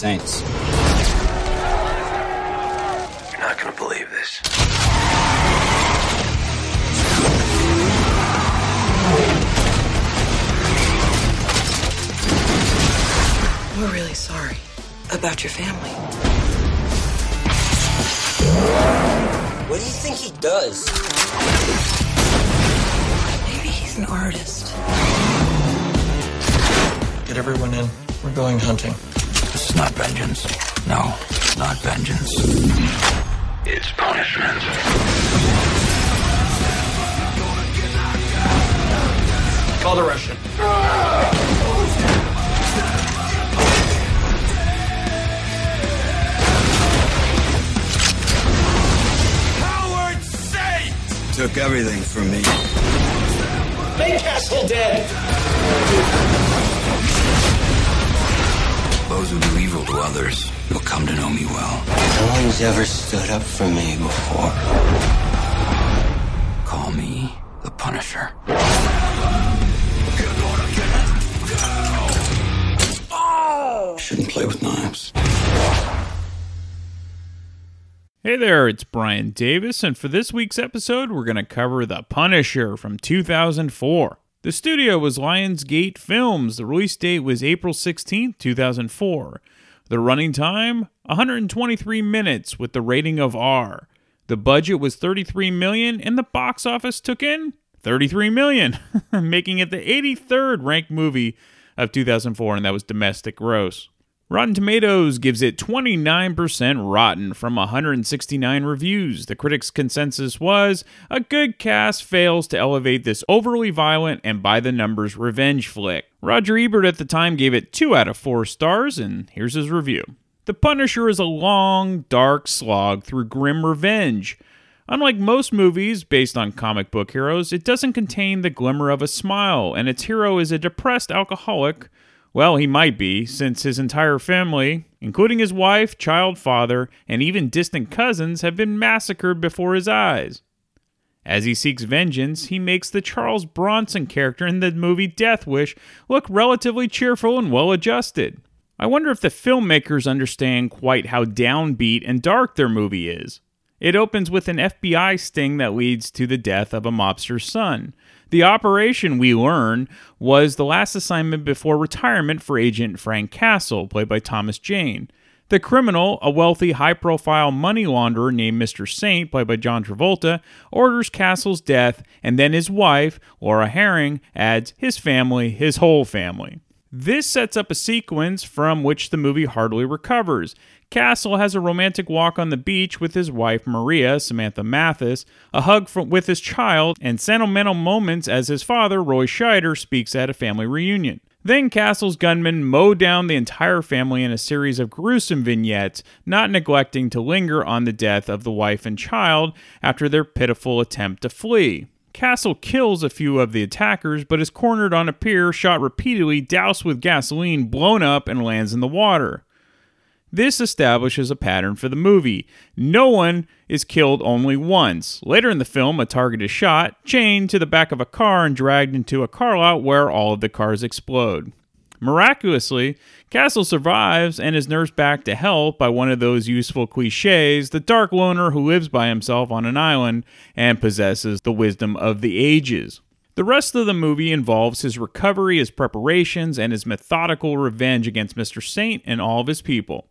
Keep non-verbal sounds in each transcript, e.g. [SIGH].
Saints. You're not gonna believe this. We're really sorry about your family. What do you think he does? Maybe he's an artist. Get everyone in. We're going hunting. This is not vengeance. No, it's not vengeance. It's punishment. Call the Russian. Took everything from me. Castle dead. Those who do evil to others will come to know me well. No one's ever stood up for me before. Call me the Punisher. Oh! Shouldn't play with knives. Hey there, it's Brian Davis, and for this week's episode, we're going to cover The Punisher from 2004. The studio was Lionsgate Films. The release date was April 16, 2004. The running time, 123 minutes with the rating of R. The budget was 33 million and the box office took in 33 million, [LAUGHS] making it the 83rd ranked movie of 2004 and that was domestic gross. Rotten Tomatoes gives it 29% rotten from 169 reviews. The critics' consensus was a good cast fails to elevate this overly violent and by the numbers revenge flick. Roger Ebert at the time gave it 2 out of 4 stars, and here's his review. The Punisher is a long, dark slog through grim revenge. Unlike most movies based on comic book heroes, it doesn't contain the glimmer of a smile, and its hero is a depressed alcoholic well, he might be, since his entire family, including his wife, child father, and even distant cousins, have been massacred before his eyes. As he seeks vengeance, he makes the Charles Bronson character in the movie Death Wish look relatively cheerful and well adjusted. I wonder if the filmmakers understand quite how downbeat and dark their movie is. It opens with an FBI sting that leads to the death of a mobster's son. The operation, we learn, was the last assignment before retirement for Agent Frank Castle, played by Thomas Jane. The criminal, a wealthy, high profile money launderer named Mr. Saint, played by John Travolta, orders Castle's death, and then his wife, Laura Harring, adds his family, his whole family. This sets up a sequence from which the movie hardly recovers. Castle has a romantic walk on the beach with his wife Maria, Samantha Mathis, a hug from, with his child, and sentimental moments as his father, Roy Scheider, speaks at a family reunion. Then Castle's gunmen mow down the entire family in a series of gruesome vignettes, not neglecting to linger on the death of the wife and child after their pitiful attempt to flee. Castle kills a few of the attackers, but is cornered on a pier, shot repeatedly, doused with gasoline, blown up, and lands in the water. This establishes a pattern for the movie. No one is killed only once. Later in the film, a target is shot, chained to the back of a car, and dragged into a car lot where all of the cars explode. Miraculously, Castle survives and is nursed back to health by one of those useful cliches the dark loner who lives by himself on an island and possesses the wisdom of the ages. The rest of the movie involves his recovery, his preparations, and his methodical revenge against Mr. Saint and all of his people.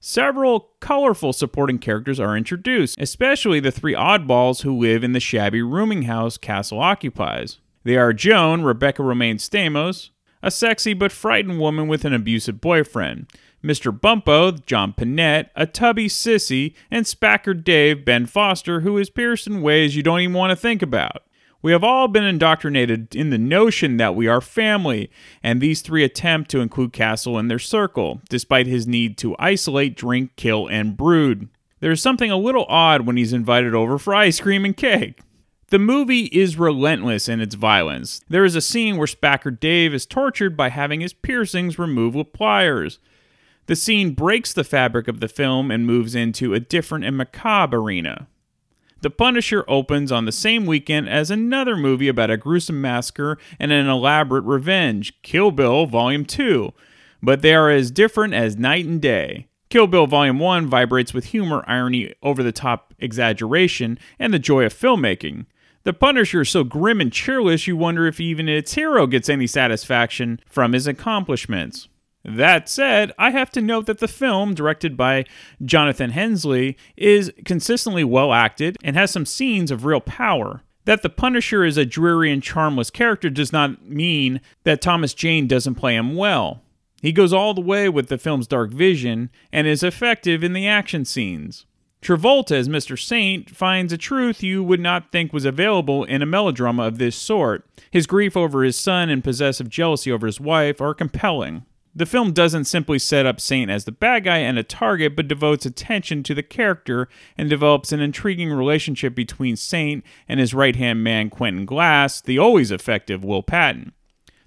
Several colorful supporting characters are introduced, especially the three oddballs who live in the shabby rooming house Castle occupies. They are Joan, Rebecca Romijn Stamos, a sexy but frightened woman with an abusive boyfriend, Mr. Bumpo, John Pinette, a tubby sissy, and Spacker Dave, Ben Foster, who is pierced in ways you don't even want to think about. We have all been indoctrinated in the notion that we are family, and these three attempt to include Castle in their circle, despite his need to isolate, drink, kill, and brood. There is something a little odd when he's invited over for ice cream and cake. The movie is relentless in its violence. There is a scene where Spacker Dave is tortured by having his piercings removed with pliers. The scene breaks the fabric of the film and moves into a different and macabre arena. The Punisher opens on the same weekend as another movie about a gruesome massacre and an elaborate revenge, Kill Bill Volume 2, but they are as different as night and day. Kill Bill Volume 1 vibrates with humor, irony, over the top exaggeration, and the joy of filmmaking. The Punisher is so grim and cheerless you wonder if even its hero gets any satisfaction from his accomplishments. That said, I have to note that the film, directed by Jonathan Hensleigh, is consistently well acted and has some scenes of real power. That the Punisher is a dreary and charmless character does not mean that Thomas Jane doesn't play him well. He goes all the way with the film's dark vision and is effective in the action scenes. Travolta as Mr. Saint finds a truth you would not think was available in a melodrama of this sort. His grief over his son and possessive jealousy over his wife are compelling. The film doesn't simply set up Saint as the bad guy and a target, but devotes attention to the character and develops an intriguing relationship between Saint and his right hand man, Quentin Glass, the always effective Will Patton.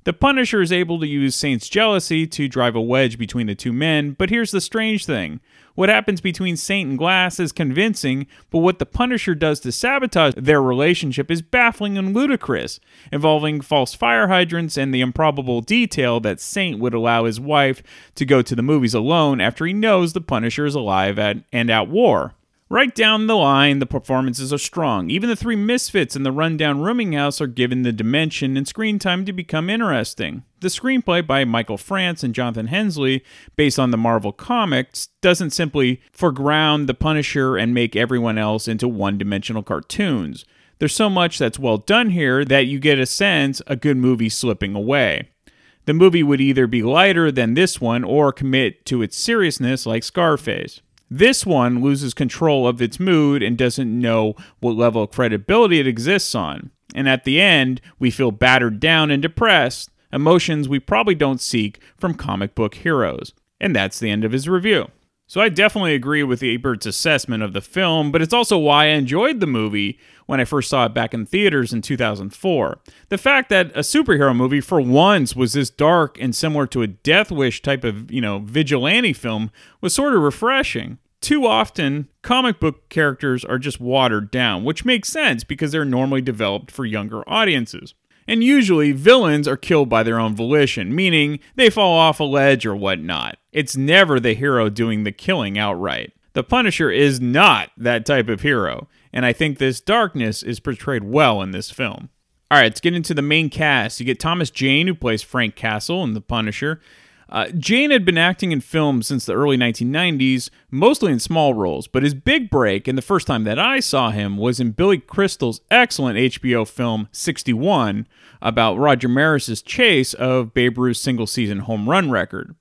The Punisher is able to use Saint's jealousy to drive a wedge between the two men, but here's the strange thing. What happens between Saint and Glass is convincing, but what the Punisher does to sabotage their relationship is baffling and ludicrous, involving false fire hydrants and the improbable detail that Saint would allow his wife to go to the movies alone after he knows the Punisher is alive at, and at war. Right down the line, the performances are strong. Even the three misfits in the rundown rooming house are given the dimension and screen time to become interesting. The screenplay by Michael France and Jonathan Hensleigh, based on the Marvel comics, doesn't simply foreground the Punisher and make everyone else into one dimensional cartoons. There's so much that's well done here that you get a sense a good movie slipping away. The movie would either be lighter than this one or commit to its seriousness like Scarface. This one loses control of its mood and doesn't know what level of credibility it exists on. And at the end, we feel battered down and depressed, emotions we probably don't seek from comic book heroes. And that's the end of his review. So I definitely agree with Ebert's assessment of the film, but it's also why I enjoyed the movie when I first saw it back in theaters in 2004. The fact that a superhero movie for once was this dark and similar to a Death Wish type of, you know, vigilante film was sort of refreshing. Too often, comic book characters are just watered down, which makes sense because they're normally developed for younger audiences. And usually, villains are killed by their own volition, meaning they fall off a ledge or whatnot. It's never the hero doing the killing outright. The Punisher is not that type of hero, and I think this darkness is portrayed well in this film. All right, let's get into the main cast. You get Thomas Jane, who plays Frank Castle in The Punisher. Uh, Jane had been acting in films since the early 1990s, mostly in small roles, but his big break, and the first time that I saw him, was in Billy Crystal's excellent HBO film 61 about Roger Maris's chase of Babe Ruth's single season home run record.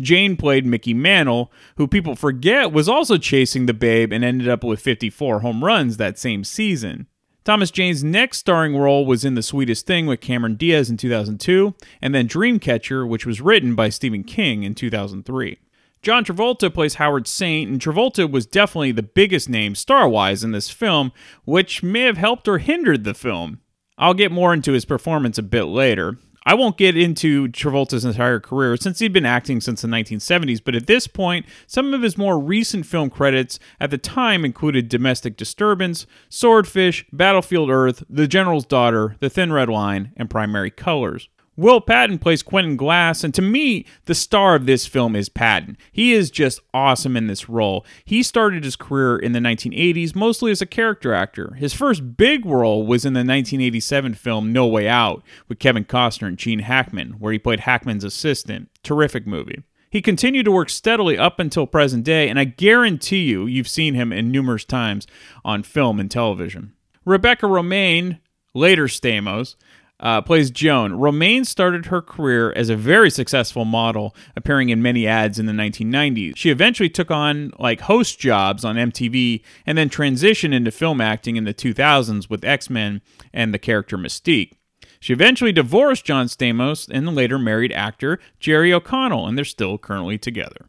Jane played Mickey Mantle, who people forget was also chasing the Babe and ended up with 54 home runs that same season. Thomas Jane's next starring role was in The Sweetest Thing with Cameron Diaz in 2002, and then Dreamcatcher, which was written by Stephen King in 2003. John Travolta plays Howard Saint, and Travolta was definitely the biggest name star wise in this film, which may have helped or hindered the film. I'll get more into his performance a bit later. I won't get into Travolta's entire career since he'd been acting since the 1970s, but at this point, some of his more recent film credits at the time included Domestic Disturbance, Swordfish, Battlefield Earth, The General's Daughter, The Thin Red Line, and Primary Colors. Will Patton plays Quentin Glass, and to me, the star of this film is Patton. He is just awesome in this role. He started his career in the 1980s mostly as a character actor. His first big role was in the 1987 film No Way Out with Kevin Costner and Gene Hackman, where he played Hackman's assistant. Terrific movie. He continued to work steadily up until present day, and I guarantee you, you've seen him in numerous times on film and television. Rebecca Romijn, later Stamos, uh, plays Joan. Romijn started her career as a very successful model, appearing in many ads in the 1990s. She eventually took on like host jobs on MTV and then transitioned into film acting in the 2000s with X Men and the character Mystique. She eventually divorced John Stamos and later married actor Jerry O'Connell, and they're still currently together.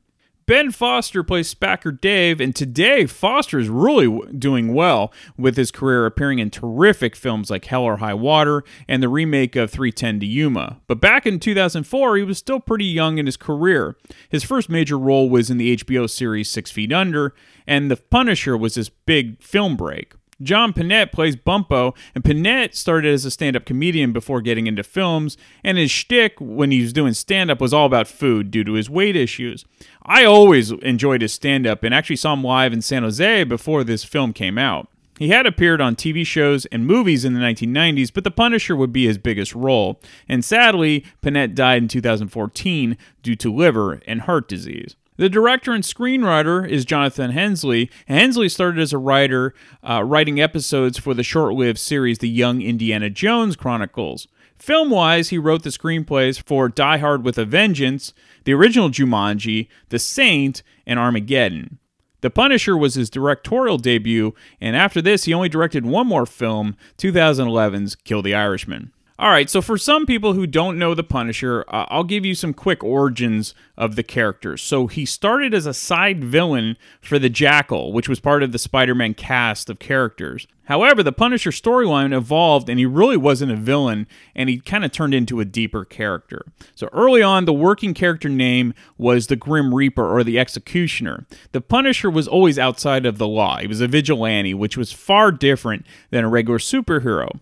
Ben Foster plays Spacker Dave, and today Foster is really doing well with his career, appearing in terrific films like Hell or High Water and the remake of 310 to Yuma. But back in 2004, he was still pretty young in his career. His first major role was in the HBO series Six Feet Under, and The Punisher was his big film break. John Pinette plays Bumpo, and Pinette started as a stand up comedian before getting into films, and his shtick when he was doing stand up was all about food due to his weight issues. I always enjoyed his stand up and actually saw him live in San Jose before this film came out. He had appeared on TV shows and movies in the 1990s, but The Punisher would be his biggest role. And sadly, Pinette died in 2014 due to liver and heart disease. The director and screenwriter is Jonathan Hensleigh. Hensleigh started as a writer, uh, writing episodes for the short lived series The Young Indiana Jones Chronicles. Film wise, he wrote the screenplays for Die Hard with a Vengeance, the original Jumanji, The Saint, and Armageddon. The Punisher was his directorial debut, and after this, he only directed one more film, 2011's Kill the Irishman. All right, so for some people who don't know the Punisher, uh, I'll give you some quick origins of the character. So he started as a side villain for the Jackal, which was part of the Spider Man cast of characters. However, the Punisher storyline evolved and he really wasn't a villain and he kind of turned into a deeper character. So early on, the working character name was the Grim Reaper or the Executioner. The Punisher was always outside of the law, he was a vigilante, which was far different than a regular superhero.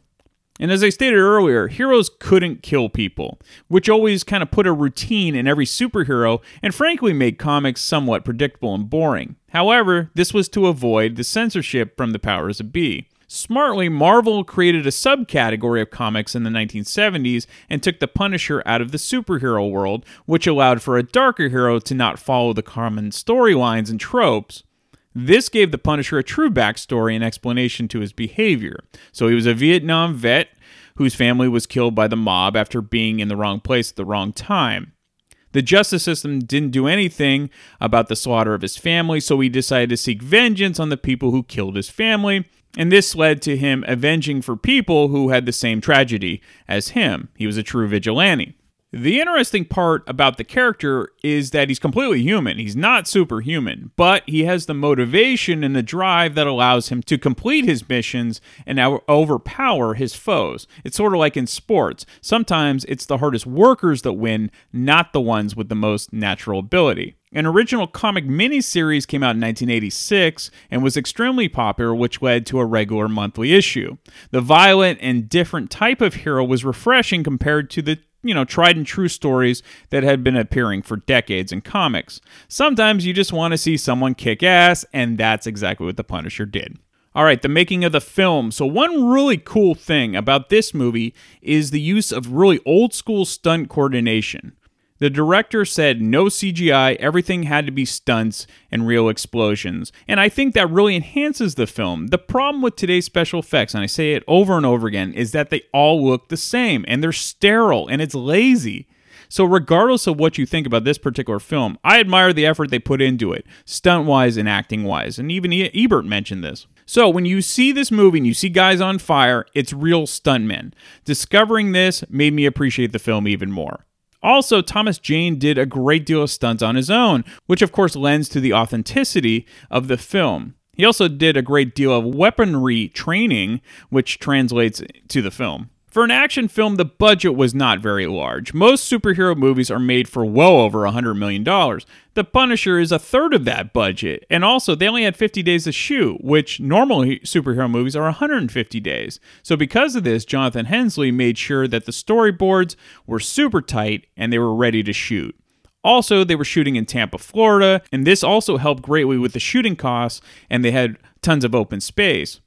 And as I stated earlier, heroes couldn't kill people, which always kind of put a routine in every superhero and frankly made comics somewhat predictable and boring. However, this was to avoid the censorship from the powers that be. Smartly, Marvel created a subcategory of comics in the 1970s and took the Punisher out of the superhero world, which allowed for a darker hero to not follow the common storylines and tropes. This gave the Punisher a true backstory and explanation to his behavior. So he was a Vietnam vet whose family was killed by the mob after being in the wrong place at the wrong time. The justice system didn't do anything about the slaughter of his family, so he decided to seek vengeance on the people who killed his family, and this led to him avenging for people who had the same tragedy as him. He was a true vigilante. The interesting part about the character is that he's completely human. He's not superhuman, but he has the motivation and the drive that allows him to complete his missions and overpower his foes. It's sort of like in sports. Sometimes it's the hardest workers that win, not the ones with the most natural ability. An original comic miniseries came out in 1986 and was extremely popular, which led to a regular monthly issue. The violent and different type of hero was refreshing compared to the you know, tried and true stories that had been appearing for decades in comics. Sometimes you just want to see someone kick ass, and that's exactly what The Punisher did. All right, the making of the film. So, one really cool thing about this movie is the use of really old school stunt coordination. The director said no CGI, everything had to be stunts and real explosions. And I think that really enhances the film. The problem with today's special effects, and I say it over and over again, is that they all look the same and they're sterile and it's lazy. So, regardless of what you think about this particular film, I admire the effort they put into it, stunt wise and acting wise. And even Ebert mentioned this. So, when you see this movie and you see guys on fire, it's real stuntmen. Discovering this made me appreciate the film even more. Also, Thomas Jane did a great deal of stunts on his own, which of course lends to the authenticity of the film. He also did a great deal of weaponry training, which translates to the film. For an action film, the budget was not very large. Most superhero movies are made for well over $100 million. The Punisher is a third of that budget. And also, they only had 50 days to shoot, which normally superhero movies are 150 days. So, because of this, Jonathan Hensleigh made sure that the storyboards were super tight and they were ready to shoot. Also, they were shooting in Tampa, Florida, and this also helped greatly with the shooting costs, and they had tons of open space.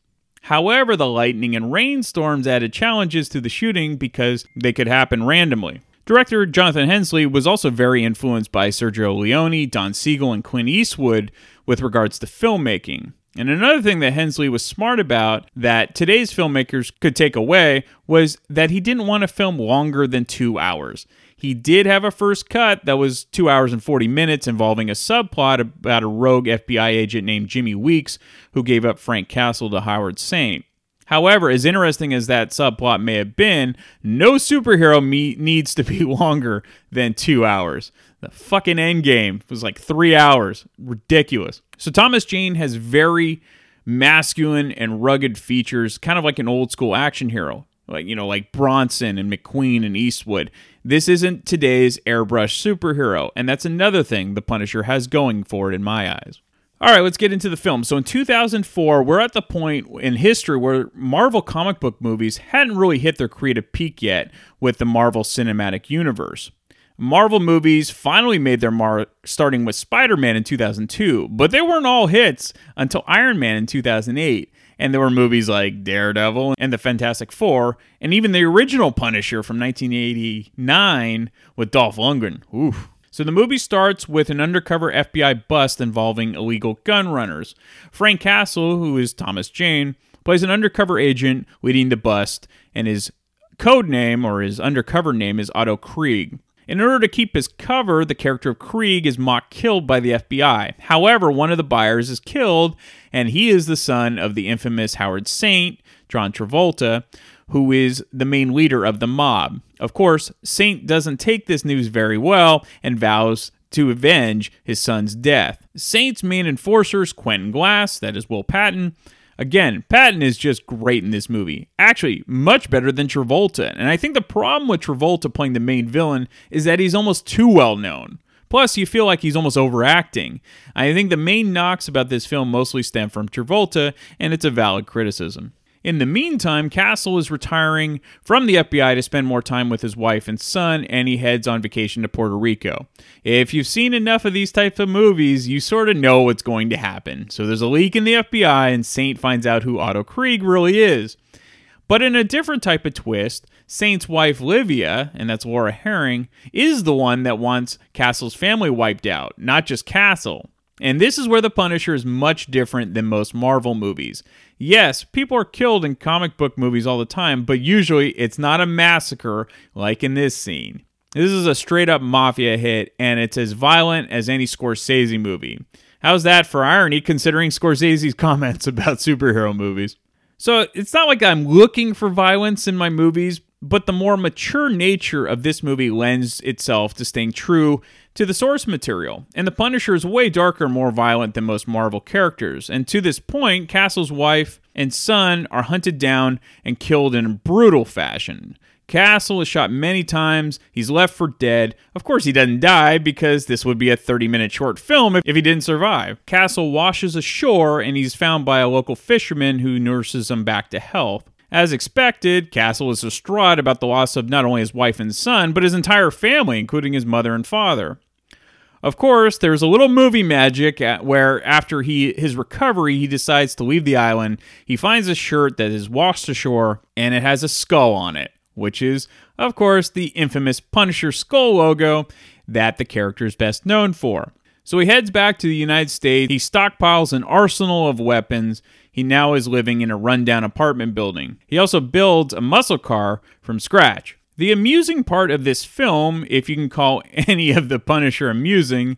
However, the lightning and rainstorms added challenges to the shooting because they could happen randomly. Director Jonathan Hensleigh was also very influenced by Sergio Leone, Don Siegel, and Clint Eastwood with regards to filmmaking. And another thing that Hensleigh was smart about that today's filmmakers could take away was that he didn't want to film longer than two hours. He did have a first cut that was two hours and 40 minutes involving a subplot about a rogue FBI agent named Jimmy Weeks who gave up Frank Castle to Howard Saint. However, as interesting as that subplot may have been, no superhero me- needs to be [LAUGHS] longer than two hours. The fucking end game was like three hours. Ridiculous. So Thomas Jane has very masculine and rugged features, kind of like an old school action hero like you know like Bronson and McQueen and Eastwood. This isn't today's airbrush superhero, and that's another thing the Punisher has going for it in my eyes. All right, let's get into the film. So in 2004, we're at the point in history where Marvel comic book movies hadn't really hit their creative peak yet with the Marvel Cinematic Universe. Marvel movies finally made their mark starting with Spider Man in 2002, but they weren't all hits until Iron Man in 2008. And there were movies like Daredevil and The Fantastic Four, and even the original Punisher from 1989 with Dolph Lundgren. Oof. So the movie starts with an undercover FBI bust involving illegal gun runners. Frank Castle, who is Thomas Jane, plays an undercover agent leading the bust, and his code name or his undercover name is Otto Krieg. In order to keep his cover, the character of Krieg is mock killed by the FBI. However, one of the buyers is killed, and he is the son of the infamous Howard Saint, John Travolta, who is the main leader of the mob. Of course, Saint doesn't take this news very well and vows to avenge his son's death. Saint's main enforcers, Quentin Glass, that is Will Patton, Again, Patton is just great in this movie. Actually, much better than Travolta. And I think the problem with Travolta playing the main villain is that he's almost too well known. Plus, you feel like he's almost overacting. I think the main knocks about this film mostly stem from Travolta, and it's a valid criticism. In the meantime, Castle is retiring from the FBI to spend more time with his wife and son, and he heads on vacation to Puerto Rico. If you've seen enough of these types of movies, you sort of know what's going to happen. So there's a leak in the FBI, and Saint finds out who Otto Krieg really is. But in a different type of twist, Saint's wife Livia, and that's Laura Harring, is the one that wants Castle's family wiped out, not just Castle. And this is where the Punisher is much different than most Marvel movies. Yes, people are killed in comic book movies all the time, but usually it's not a massacre like in this scene. This is a straight up mafia hit, and it's as violent as any Scorsese movie. How's that for irony considering Scorsese's [LAUGHS] comments about superhero movies? So it's not like I'm looking for violence in my movies, but the more mature nature of this movie lends itself to staying true to the source material. And the Punisher is way darker and more violent than most Marvel characters. And to this point, Castle's wife and son are hunted down and killed in brutal fashion. Castle is shot many times. He's left for dead. Of course, he doesn't die because this would be a 30 minute short film if he didn't survive. Castle washes ashore and he's found by a local fisherman who nurses him back to health. As expected, Castle is distraught about the loss of not only his wife and son, but his entire family, including his mother and father. Of course, there's a little movie magic where after he his recovery, he decides to leave the island. He finds a shirt that is washed ashore and it has a skull on it, which is, of course, the infamous Punisher skull logo that the character is best known for. So he heads back to the United States. He stockpiles an arsenal of weapons. He now is living in a rundown apartment building. He also builds a muscle car from scratch. The amusing part of this film, if you can call [LAUGHS] any of the Punisher amusing,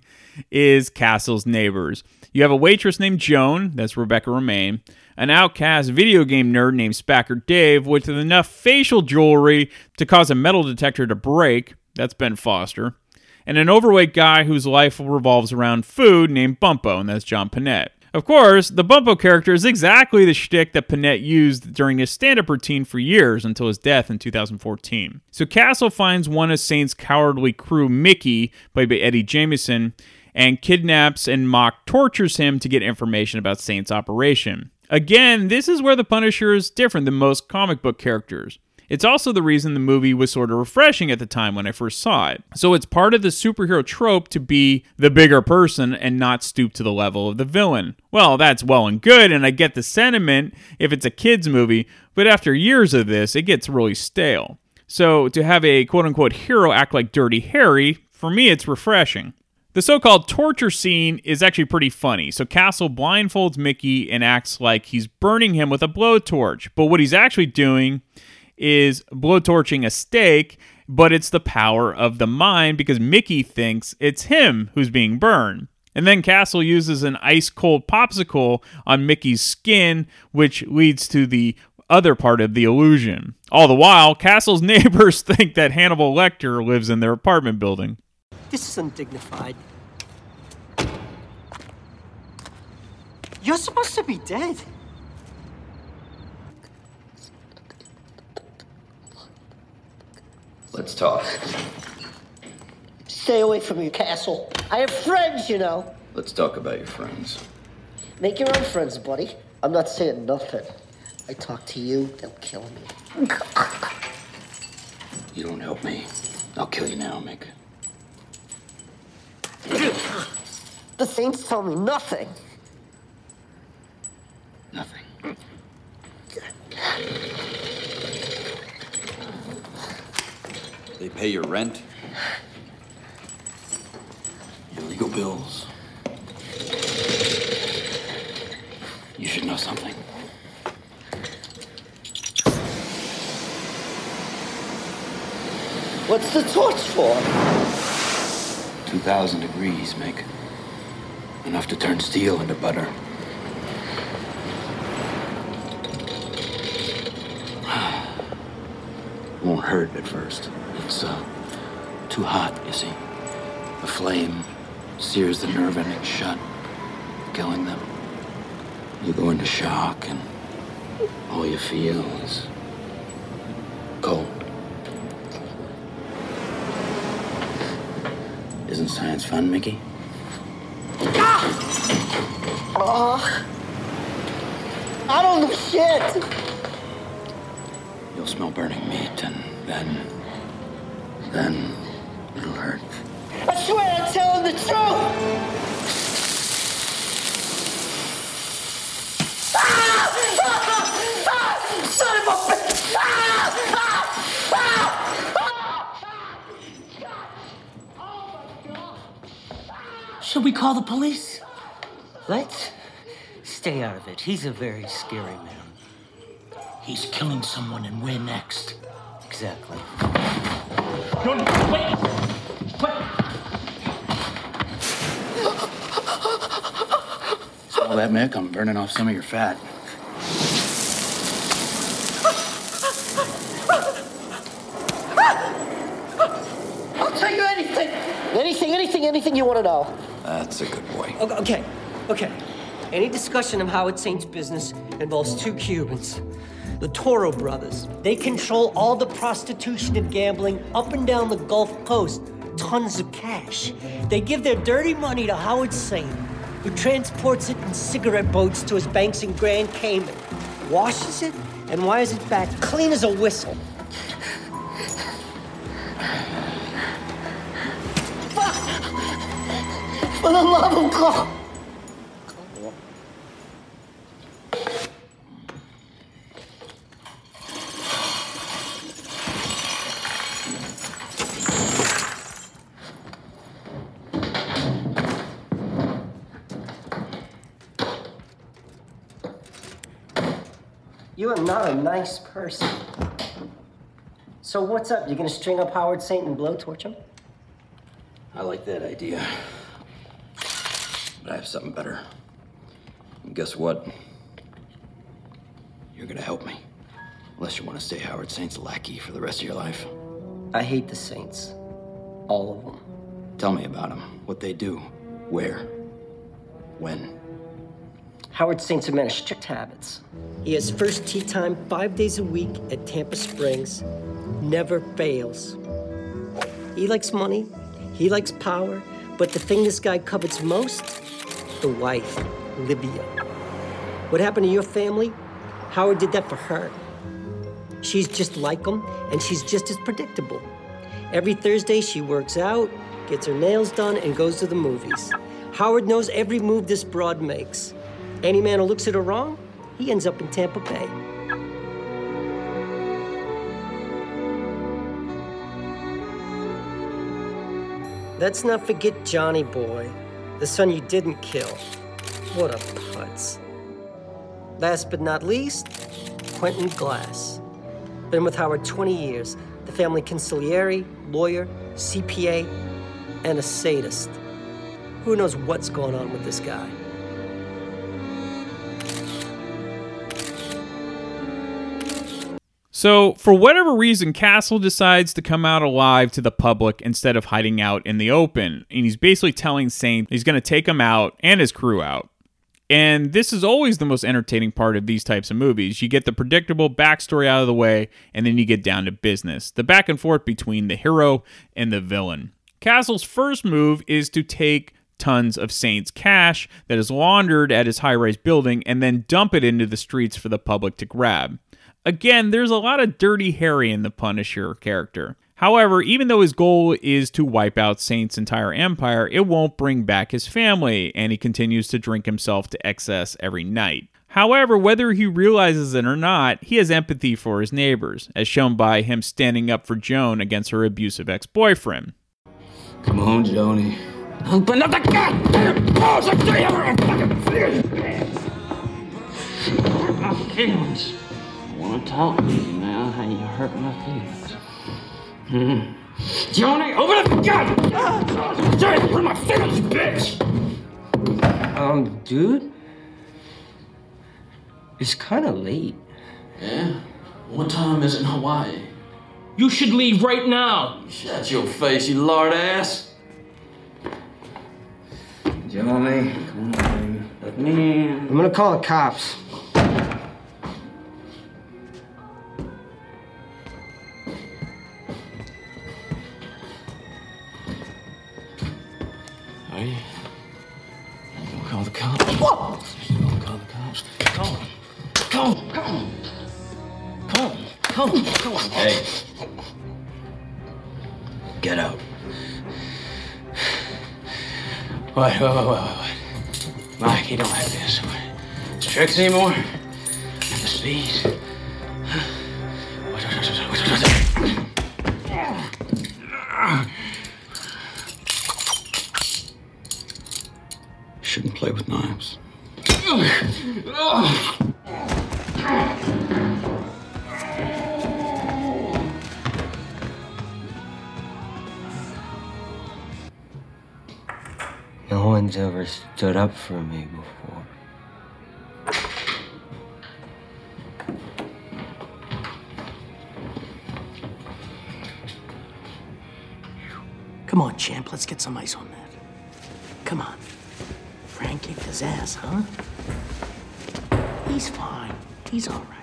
is Castle's neighbors. You have a waitress named Joan, that's Rebecca Romijn, an outcast video game nerd named Spacker Dave with enough facial jewelry to cause a metal detector to break, that's Ben Foster, and an overweight guy whose life revolves around food named Bumpo, and that's John Pinette. Of course, the Bumpo character is exactly the shtick that Pinette used during his stand up routine for years until his death in 2014. So Castle finds one of Saint's cowardly crew, Mickey, played by Eddie Jemison, and kidnaps and mock tortures him to get information about Saint's operation. Again, this is where the Punisher is different than most comic book characters. It's also the reason the movie was sort of refreshing at the time when I first saw it. So it's part of the superhero trope to be the bigger person and not stoop to the level of the villain. Well, that's well and good, and I get the sentiment if it's a kids' movie, but after years of this, it gets really stale. So to have a quote unquote hero act like Dirty Harry, for me, it's refreshing. The so called torture scene is actually pretty funny. So Castle blindfolds Mickey and acts like he's burning him with a blowtorch. But what he's actually doing is blowtorching a stake, but it's the power of the mind because Mickey thinks it's him who's being burned. And then Castle uses an ice cold popsicle on Mickey's skin, which leads to the other part of the illusion. All the while, Castle's [LAUGHS] neighbors think that Hannibal Lecter lives in their apartment building. This is undignified. You're supposed to be dead. Let's talk. Stay away from your castle. I have friends, you know. Let's talk about your friends. Make your own friends, buddy. I'm not saying nothing. I talk to you, they'll kill me. You don't help me. I'll kill you now, Mick. The Saints tell me nothing. Nothing. Pay your rent, your legal bills. You should know something. What's the torch for? 2,000 degrees, Mick. Enough to turn steel into butter. [SIGHS] Won't hurt at first. It's uh, too hot, you see. The flame sears the nerve endings shut, killing them. You go into shock, and all you feel is cold. Isn't science fun, Mickey? Ah! Oh, I don't know shit. You'll smell burning meat, and then. Then. it'll hurt. I swear I'm telling the truth. Son of a bitch! Should we call the police? Let's stay out of it. He's a very scary man. He's killing someone, and we're next. Exactly. No, no, wait! Smell that, Mick? I'm burning off some of your fat. I'll tell you anything. Anything, anything, anything you want to know. That's a good boy. Okay, okay, okay. Any discussion of Howard Saint's business involves two Cubans. The Toro brothers. They control all the prostitution and gambling up and down the Gulf Coast. Tons of cash. They give their dirty money to Howard Saint, who transports it in cigarette boats to his banks in Grand Cayman, washes it, and wires it back clean as a whistle. For the love of God. Not a nice person. So what's up? You gonna string up Howard Saint and blowtorch him? I like that idea. But I have something better. And guess what? You're gonna help me. Unless you want to stay Howard Saint's lackey for the rest of your life. I hate the Saints. All of them. Tell me about them. What they do. Where. When. Howard Saint's a strict habits. He has first tee time five days a week at Tampa Springs. Never fails. He likes money, he likes power, but the thing this guy covets most the wife, Livia. What happened to your family? Howard did that for her. She's just like him, and she's just as predictable. Every Thursday, she works out, gets her nails done, and goes to the movies. Howard knows every move this broad makes. Any man who looks at her wrong, he ends up in Tampa Bay. Let's not forget Johnny Boy, the son you didn't kill. What a putz. Last but not least, Quentin Glass. Been with Howard 20 years, the family consigliere, lawyer, CPA, and a sadist. Who knows what's going on with this guy? So, for whatever reason, Castle decides to come out alive to the public instead of hiding out in the open. And he's basically telling Saint he's going to take him out and his crew out. And this is always the most entertaining part of these types of movies. You get the predictable backstory out of the way, and then you get down to business the back and forth between the hero and the villain. Castle's first move is to take tons of Saint's cash that is laundered at his high rise building and then dump it into the streets for the public to grab. Again, there's a lot of Dirty Harry in the Punisher character. However, even though his goal is to wipe out Saint's entire empire, it won't bring back his family, and he continues to drink himself to excess every night. However, whether he realizes it or not, he has empathy for his neighbors, as shown by him standing up for Joan against her abusive ex boyfriend. Come on, Joni. Open up the goddamn doors! I tell you, I'm fucking My feelings. Want to talk to you now. How you hurt my feelings. Hmm. Johnny, open up the gun! doors! Sorry, hurt my feelings, bitch! Um, dude? It's kind of late. Yeah? What time is it in Hawaii? You should leave right now! Shut your face, you lard ass. Johnny, come on, baby. Let me in. I'm gonna call the cops. Them. Call them. Call them. Call them. Call them. Hey. Get out. Wait, wait, wait, wait, wait, wait. Mike, you don't have this. What? Tricks anymore? At the speed? What, what, what, what, what, what, what? Shouldn't play with knives. No one's ever stood up for me before. Come on, champ, let's get some ice on that. His ass, huh? He's fine. He's all right.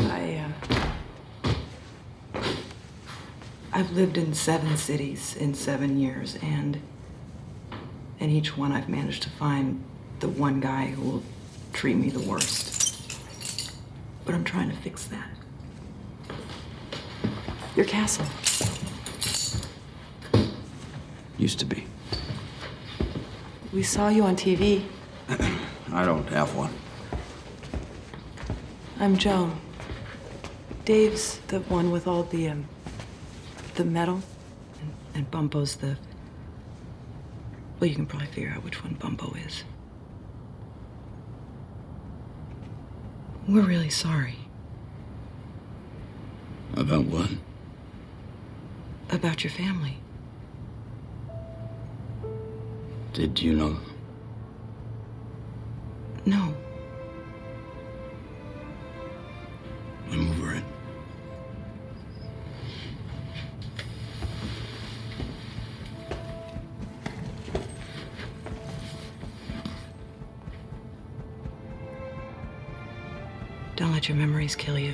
I, uh, I've lived in seven cities in seven years, and in each one I've managed to find the one guy who will treat me the worst. But I'm trying to fix that. Your castle. Used to be. We saw you on TV. [CLEARS THROAT] I don't have one. I'm Joan. Dave's the one with all the, um, the metal. And, and Bumpo's the. Well, you can probably figure out which one Bumpo is. We're really sorry About what? about your family. Did you know? No. I'm over it. Don't let your memories kill you.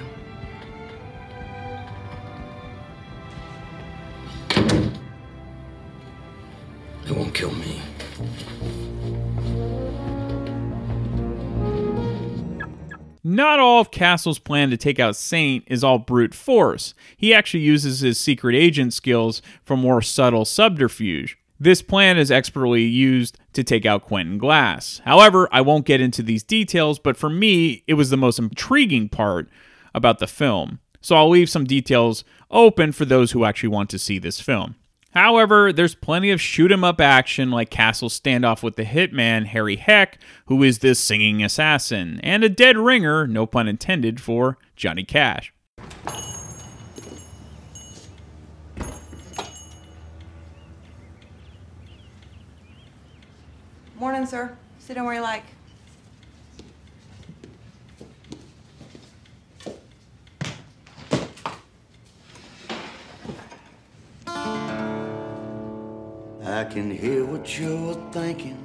Not all of Castle's plan to take out Saint is all brute force. He actually uses his secret agent skills for more subtle subterfuge. This plan is expertly used to take out Quentin Glass. However, I won't get into these details, but for me, it was the most intriguing part about the film. So I'll leave some details open for those who actually want to see this film. However, there's plenty of shoot 'em up action like Castle's standoff with the hitman Harry Heck, who is this singing assassin, and a dead ringer, no pun intended, for Johnny Cash. Morning, sir. Sit down where you like. I can hear what you're thinking.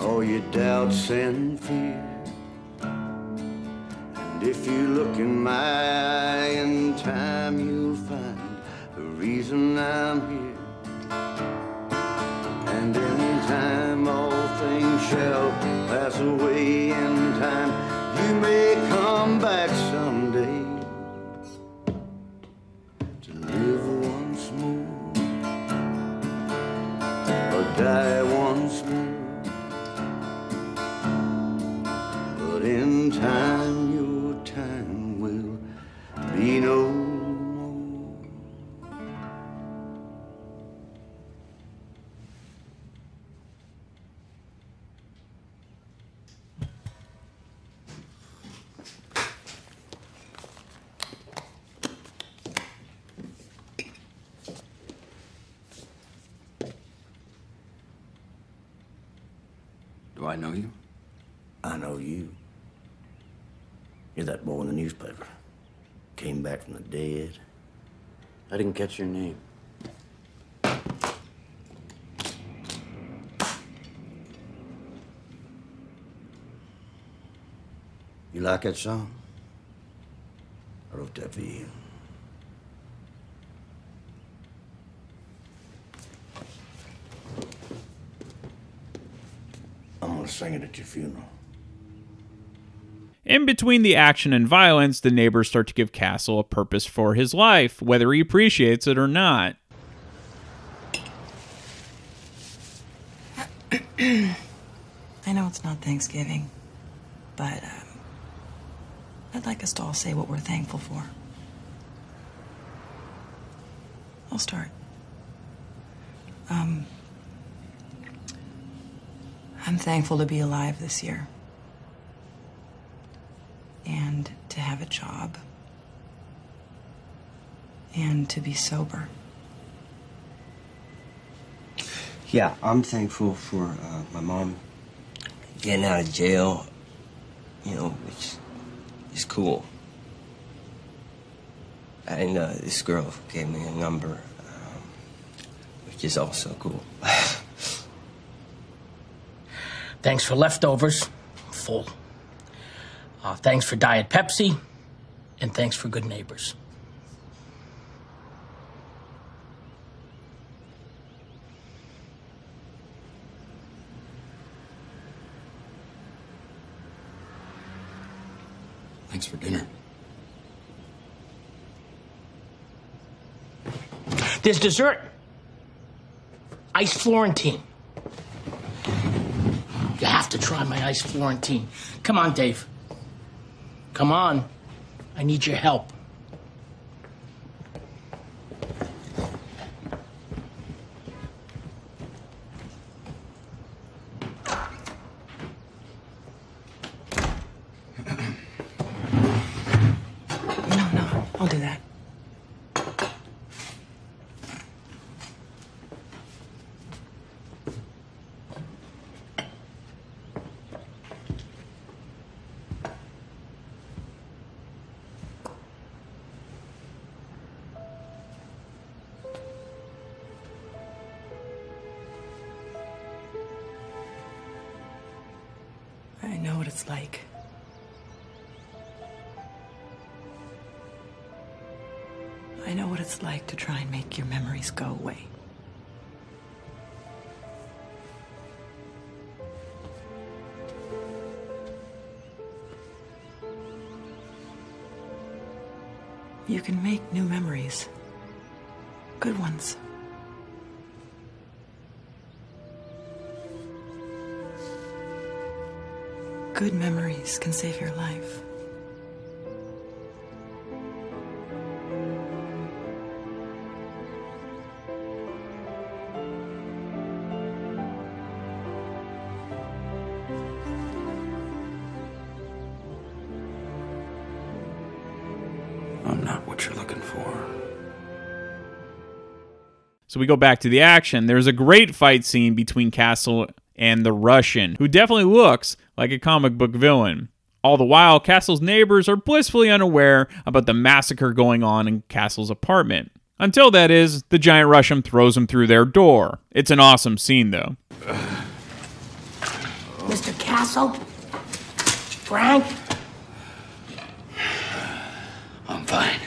All your doubts and fear. And if you look in my eye in time, you'll find the reason I'm here. And in time, all things shall pass away in time. You may come back someday or I didn't catch your name. You like that song? I wrote that for you. I'm gonna sing it at your funeral. In between the action and violence, the neighbors start to give Castle a purpose for his life, whether he appreciates it or not. [CLEARS THROAT] I know it's not Thanksgiving, but um, I'd like us to all say what we're thankful for. I'll start. Um, I'm thankful to be alive this year and to have a job and to be sober. Yeah, I'm thankful for uh, my mom getting out of jail, you know, which is cool. And uh, this girl gave me a number, um, which is also cool. [LAUGHS] Thanks for leftovers. Full. Uh, thanks for Diet Pepsi. And thanks for good neighbors. Thanks for dinner. There's dessert. Ice Florentine. You have to try my ice Florentine. Come on, Dave. Come on. I need your help. I know what it's like to try and make your memories go away. You can make new memories. Good ones. Good memories can save your life. So we go back to the action. There's a great fight scene between Castle and the Russian, who definitely looks like a comic book villain. All the while, Castle's neighbors are blissfully unaware about the massacre going on in Castle's apartment. Until that is, the giant Russian throws him through their door. It's an awesome scene, though. Mr. Castle? Frank? I'm fine.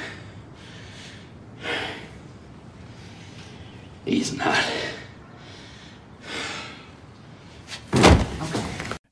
He's not.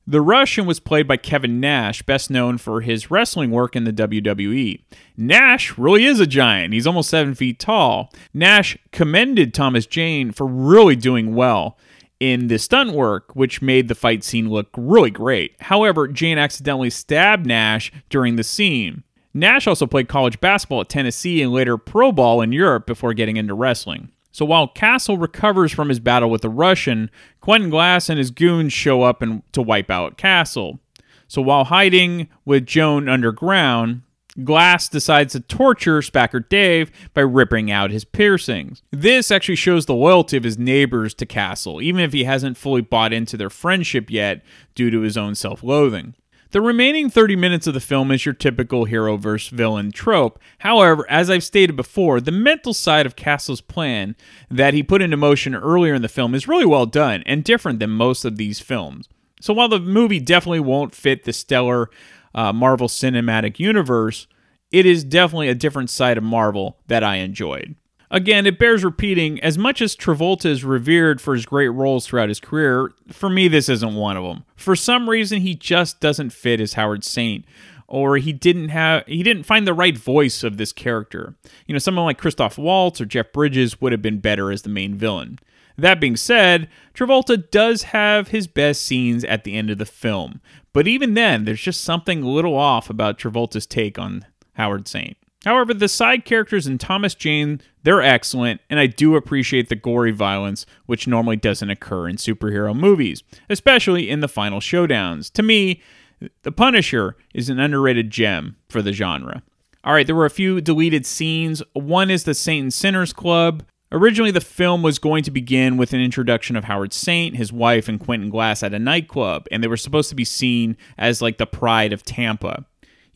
The Russian was played by Kevin Nash, best known for his wrestling work in the WWE. Nash really is a giant. He's almost seven feet tall. Nash commended Thomas Jane for really doing well in the stunt work, which made the fight scene look really great. However, Jane accidentally stabbed Nash during the scene. Nash also played college basketball at Tennessee and later pro ball in Europe before getting into wrestling. So while Castle recovers from his battle with the Russian, Quentin Glass and his goons show up and to wipe out Castle. So while hiding with Joan underground, Glass decides to torture Spacker Dave by ripping out his piercings. This actually shows the loyalty of his neighbors to Castle, even if he hasn't fully bought into their friendship yet due to his own self loathing. The remaining 30 minutes of the film is your typical hero versus villain trope. However, as I've stated before, the mental side of Castle's plan that he put into motion earlier in the film is really well done and different than most of these films. So while the movie definitely won't fit the stellar uh, Marvel Cinematic Universe, it is definitely a different side of Marvel that I enjoyed. Again, it bears repeating, as much as Travolta is revered for his great roles throughout his career, for me, this isn't one of them. For some reason, he just doesn't fit as Howard Saint, or he didn't have he didn't find the right voice of this character. You know, someone like Christoph Waltz or Jeff Bridges would have been better as the main villain. That being said, Travolta does have his best scenes at the end of the film, but even then, there's just something a little off about Travolta's take on Howard Saint. However, the side characters in Thomas Jane, they're excellent, and I do appreciate the gory violence, which normally doesn't occur in superhero movies, especially in the final showdowns. To me, The Punisher is an underrated gem for the genre. All right, there were a few deleted scenes. One is the Saint and Sinners Club. Originally, the film was going to begin with an introduction of Howard Saint, his wife, and Quentin Glass at a nightclub, and they were supposed to be seen as like the pride of Tampa.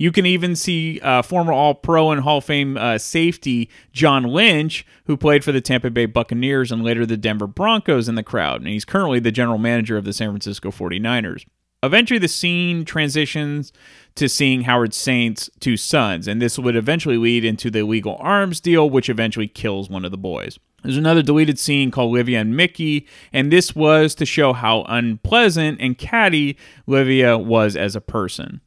You can even see uh, former All Pro and Hall of Fame uh, safety John Lynch, who played for the Tampa Bay Buccaneers and later the Denver Broncos, in the crowd. And he's currently the general manager of the San Francisco 49ers. Eventually, the scene transitions to seeing Howard Saint's two sons, and this would eventually lead into the illegal arms deal, which eventually kills one of the boys. There's another deleted scene called Livia and Mickey, and this was to show how unpleasant and catty Livia was as a person.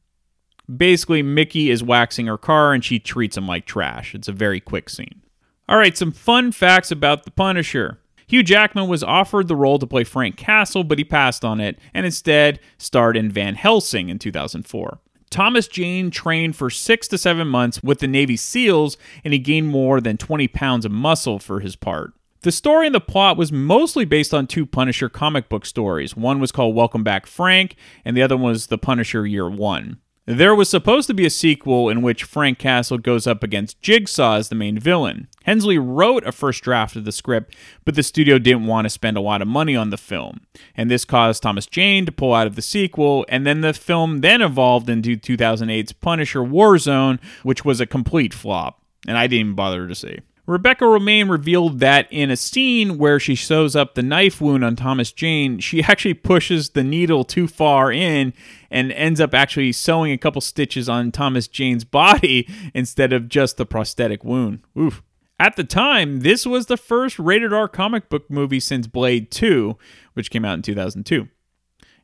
Basically, Mickey is waxing her car and she treats him like trash. It's a very quick scene. All right, some fun facts about The Punisher. Hugh Jackman was offered the role to play Frank Castle, but he passed on it and instead starred in Van Helsing in 2004. Thomas Jane trained for six to seven months with the Navy SEALs, and he gained more than 20 pounds of muscle for his part. The story and the plot was mostly based on two Punisher comic book stories. One was called Welcome Back Frank, and the other one was The Punisher Year One. There was supposed to be a sequel in which Frank Castle goes up against Jigsaw as the main villain. Hensleigh wrote a first draft of the script, but the studio didn't want to spend a lot of money on the film. And this caused Thomas Jane to pull out of the sequel, and then the film then evolved into 2008's Punisher Warzone, which was a complete flop, and I didn't even bother to see. Rebecca Romijn revealed that in a scene where she sews up the knife wound on Thomas Jane, she [LAUGHS] actually pushes the needle too far in and ends up actually sewing a couple stitches on Thomas Jane's body [LAUGHS] instead of just the prosthetic wound. Oof. At the time, this was the first rated R comic book movie since Blade 2, which came out in 2002.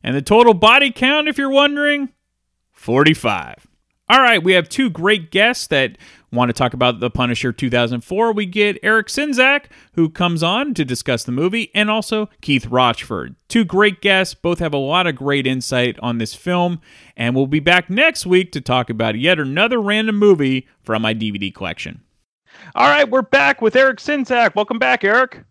And the total body count, if you're wondering, 45. All right, we have two great guests that want to talk about The Punisher 2004. We get Eric Sinzak, who comes on to discuss the movie, and also Keith Rochford. Two great guests, both have a lot of great insight on this film, and we'll be back next week to talk about yet another random movie from my DVD collection. All right, we're back with Eric Sinzak. Welcome back, Eric.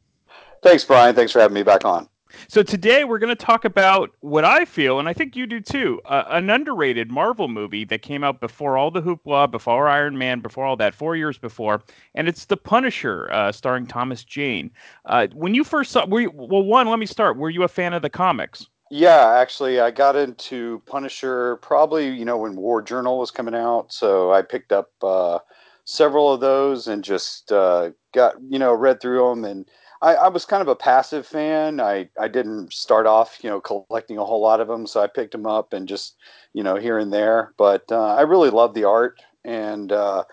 Thanks, Brian. Thanks for having me back on. So today we're going to talk about what I feel, and I think you do too, uh, an underrated Marvel movie that came out before all the hoopla, before Iron Man, before all that, four years before, and it's The Punisher, uh, starring Thomas Jane. Uh, when you first saw, were you, well, one, let me start. Were you a fan of the comics? Yeah, actually, I got into Punisher probably, you know, when War Journal was coming out, so I picked up uh, several of those and just uh, got, you know, read through them and I, I, was kind of a passive fan. I, I didn't start off, you know, collecting a whole lot of them, so I picked them up and just, you know, here and there. But uh, I really love the art, and uh,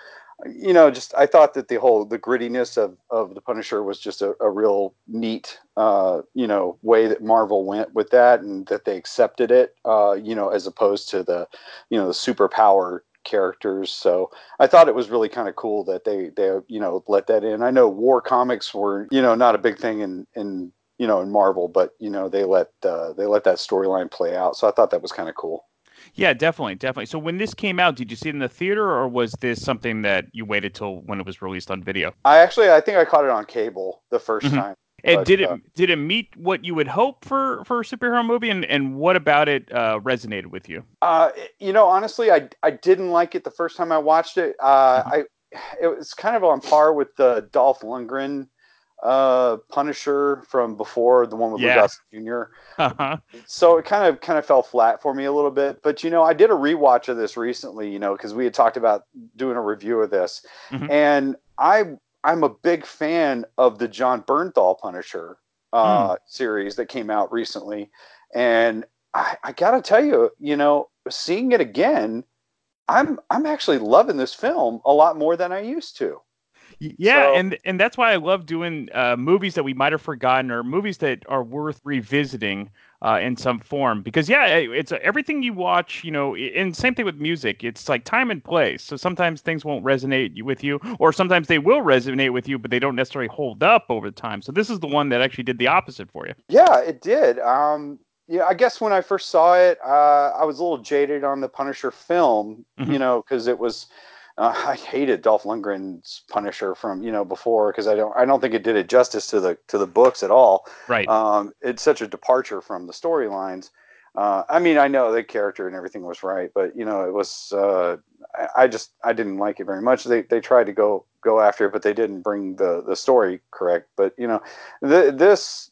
you know, just I thought that the whole the grittiness of of the Punisher was just a, a real neat, uh, you know, way that Marvel went with that, and that they accepted it, uh, you know, as opposed to the, you know, the superpower characters. So I thought it was really kind of cool that they they you know let that in. I know war comics were you know not a big thing in in you know in Marvel, but you know they let uh, they let that storyline play out. So I thought that was kind of cool. Yeah, definitely, definitely. So when this came out, did you see it in the theater, or was this something that you waited till when it was released on video? I actually, I think I caught it on cable the 1st mm-hmm. time. And but, did it uh, did it meet what you would hope for for a superhero movie, and and what about it uh, resonated with you? Uh, you know, honestly, I I didn't like it the first time I watched it. Uh, mm-hmm. I it was kind of on par with the Dolph Lundgren uh Punisher from before the one with yeah. Jr. Uh-huh. So it kind of kind of fell flat for me a little bit. But you know, I did a rewatch of this recently, you know, because we had talked about doing a review of this. Mm-hmm. And I I'm a big fan of the Jon Bernthal Punisher uh, mm. series that came out recently, and I, I gotta tell you, you know, seeing it again, I'm I'm actually loving this film a lot more than I used to. Yeah, so, and and that's why I love doing uh, movies that we might have forgotten or movies that are worth revisiting uh, in some form. Because yeah, it's uh, everything you watch. You know, and same thing with music. It's like time and place. So sometimes things won't resonate with you, or sometimes they will resonate with you, but they don't necessarily hold up over time. So this is the one that actually did the opposite for you. Yeah, it did. Um, yeah, I guess when I first saw it, uh, I was a little jaded on the Punisher film. Mm-hmm. You know, because it was uh, I hated Dolph Lundgren's Punisher from you know before because I don't I don't think it did it justice to the to the books at all. Right. Um, it's such a departure from the storylines. Uh, I mean, I know the character and everything was right, but you know, it was. Uh, I, I, just I didn't like it very much. They they tried to go go after it, but they didn't bring the the story correct. But you know, the, this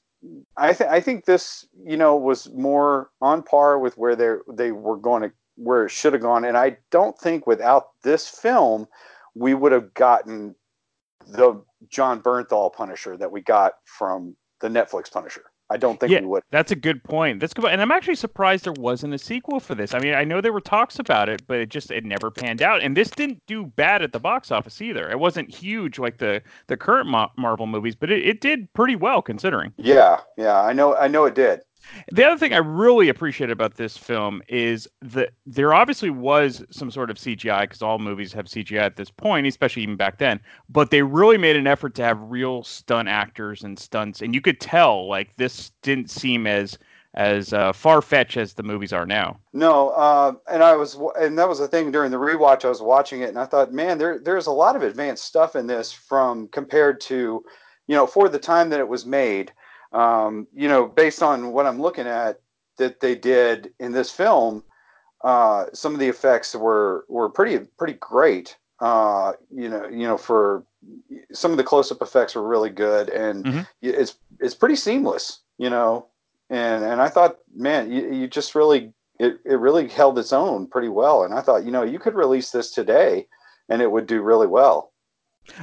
I think I think this you know was more on par with where they they were going to where it should have gone. And I don't think without this film, we would have gotten the Jon Bernthal Punisher that we got from the Netflix Punisher. I don't think yeah, we would. That's a good point. That's good. And I'm actually surprised there wasn't a sequel for this. I mean, I know there were talks about it, but it just it never panned out. And this didn't do bad at the box office either. It wasn't huge like the the current Marvel movies, but it, it did pretty well considering. Yeah, yeah, I know. I know it did. The other thing I really appreciate about this film is that there obviously was some sort of CGI because all movies have CGI at this point, especially even back then. But they really made an effort to have real stunt actors and stunts, and you could tell like this didn't seem as as uh, far fetched as the movies are now. No, uh, and I was, and that was the thing during the rewatch. I was watching it, and I thought, man, there there's a lot of advanced stuff in this from compared to, you know, for the time that it was made um, you know, based on what I'm looking at that they did in this film, uh, some of the effects were were pretty pretty great. Uh, you know, you know, for some of the close-up effects were really good, and mm-hmm. it's it's pretty seamless. You know, and and I thought, man, you, you just really it, it really held its own pretty well. And I thought, you know, you could release this today, and it would do really well.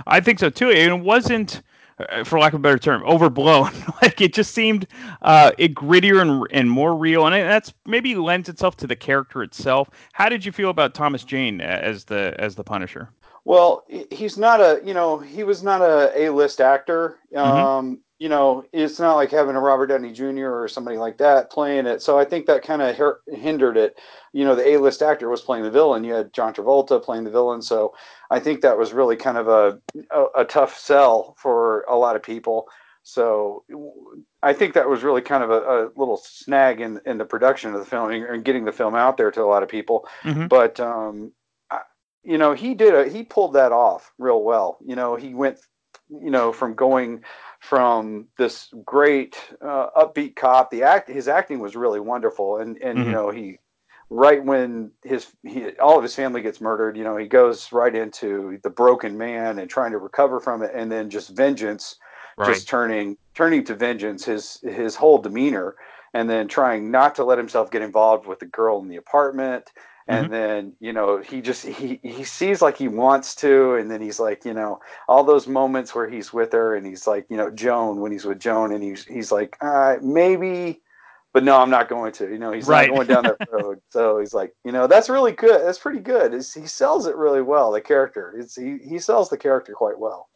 I think so too. It wasn't for lack of a better term, overblown. [LAUGHS] like it just seemed uh, it grittier and, and more real, and that's maybe lends itself to the character itself. How did you feel about Thomas Jane as the as the Punisher? Well, he's not a, you know, he was not a A-list actor. Um, you know, it's not like having a Robert Downey Jr. or somebody like that playing it. So I think that kind of her- hindered it. You know, the A-list actor was playing the villain. You had John Travolta playing the villain. So I think that was really kind of a a, a tough sell for a lot of people. So I think that was really kind of a, a little snag in in the production of the film and getting the film out there to a lot of people. Mhm. But um, I- you know, he did a he pulled that off real well. You know, he went, you know, from going from this great uh, upbeat cop. The act his acting was really wonderful, and and Mhm. you know he right when his he, all of his family gets murdered, you know, he goes right into the broken man and trying to recover from it, and then just vengeance, Right. just turning turning to vengeance. His his whole demeanor, and then trying not to let himself get involved with the girl in the apartment. And then you know he just he he sees like he wants to, and then he's like you know all those moments where he's with her, and he's like you know Joan when he's with Joan, and he's he's like uh, maybe but no, I'm not going to. You know, he's Right. not going down that [LAUGHS] road. so he's like, you know, that's really good. That's pretty good. It's, he sells it really well. The character. It's he, he sells the character quite well.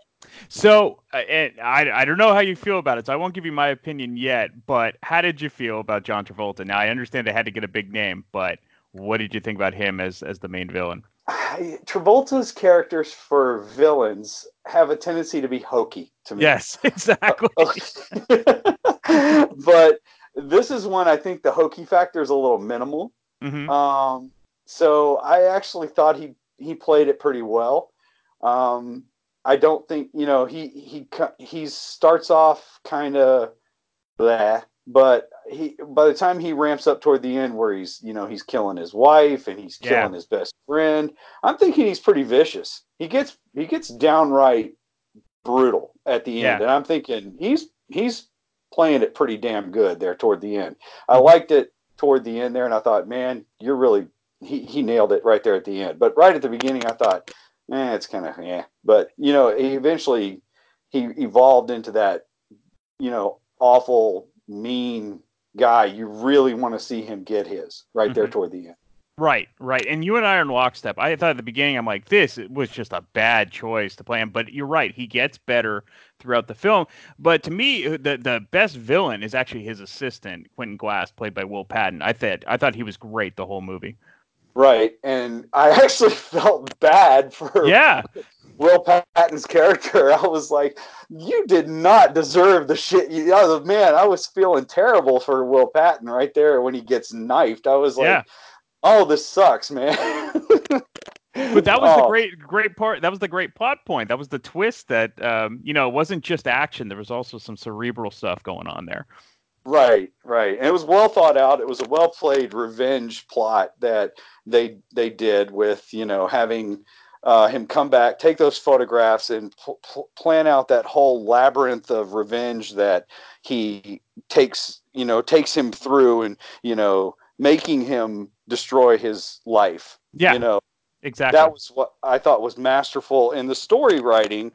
So, uh, and I, I don't know how you feel about it, so I won't give you my opinion yet. But how did you feel about John Travolta? Now, I understand they had to get a big name, but what did you think about him as as the main villain? I- Travolta's characters for villains have a tendency to be hokey to me. Yes, [LAUGHS] exactly. [LAUGHS] [LAUGHS] but this is one I think the hokey factor is a little minimal. Mhm. Um, so I actually thought he he played it pretty well. Um, I don't think you know he he he starts off kind of blah, but he by the time he ramps up toward the end where he's you know he's killing his wife and he's Yeah. killing his best friend, I'm thinking he's pretty vicious. He gets he gets downright brutal at the end, Yeah. and I'm thinking he's he's playing it pretty damn good there toward the end. I liked it toward the end there, and I thought, man, you're really he, he nailed it right there at the end. But right at the beginning, I thought, eh, it's kind of yeah. But you know, he eventually he evolved into that, you know, awful, mean guy. You really want to see him get his right there Mhm. toward the end. Right, right. And you and I are in lockstep. I thought at the beginning, I'm like, this was just a bad choice to play him. But you're right. He gets better throughout the film. But to me, uh, the the best villain is actually his assistant, Quentin Glass, played by Will Patton. I thought I thought he was great the whole movie. Right, and I [LAUGHS] actually felt bad for Yeah. Will Patton's character. [LAUGHS] I was like, you did not deserve the shit. You, I was, man, I was feeling terrible for Will Patton right there when he gets knifed. I was like, Yeah. oh, this sucks, man. [LAUGHS] But that was the Oh. great great part. That was the great plot point. That was the twist that um, you know, it wasn't just action. There was also some cerebral stuff going on there. Right, right. And it was well thought out. It was a well played revenge plot that they they did with you know having uh, him come back, take those photographs, and pl- pl- plan out that whole labyrinth of revenge that he takes you know takes him through, and you know making him destroy his life. Yeah. you know Exactly. that was what I thought was masterful in the story writing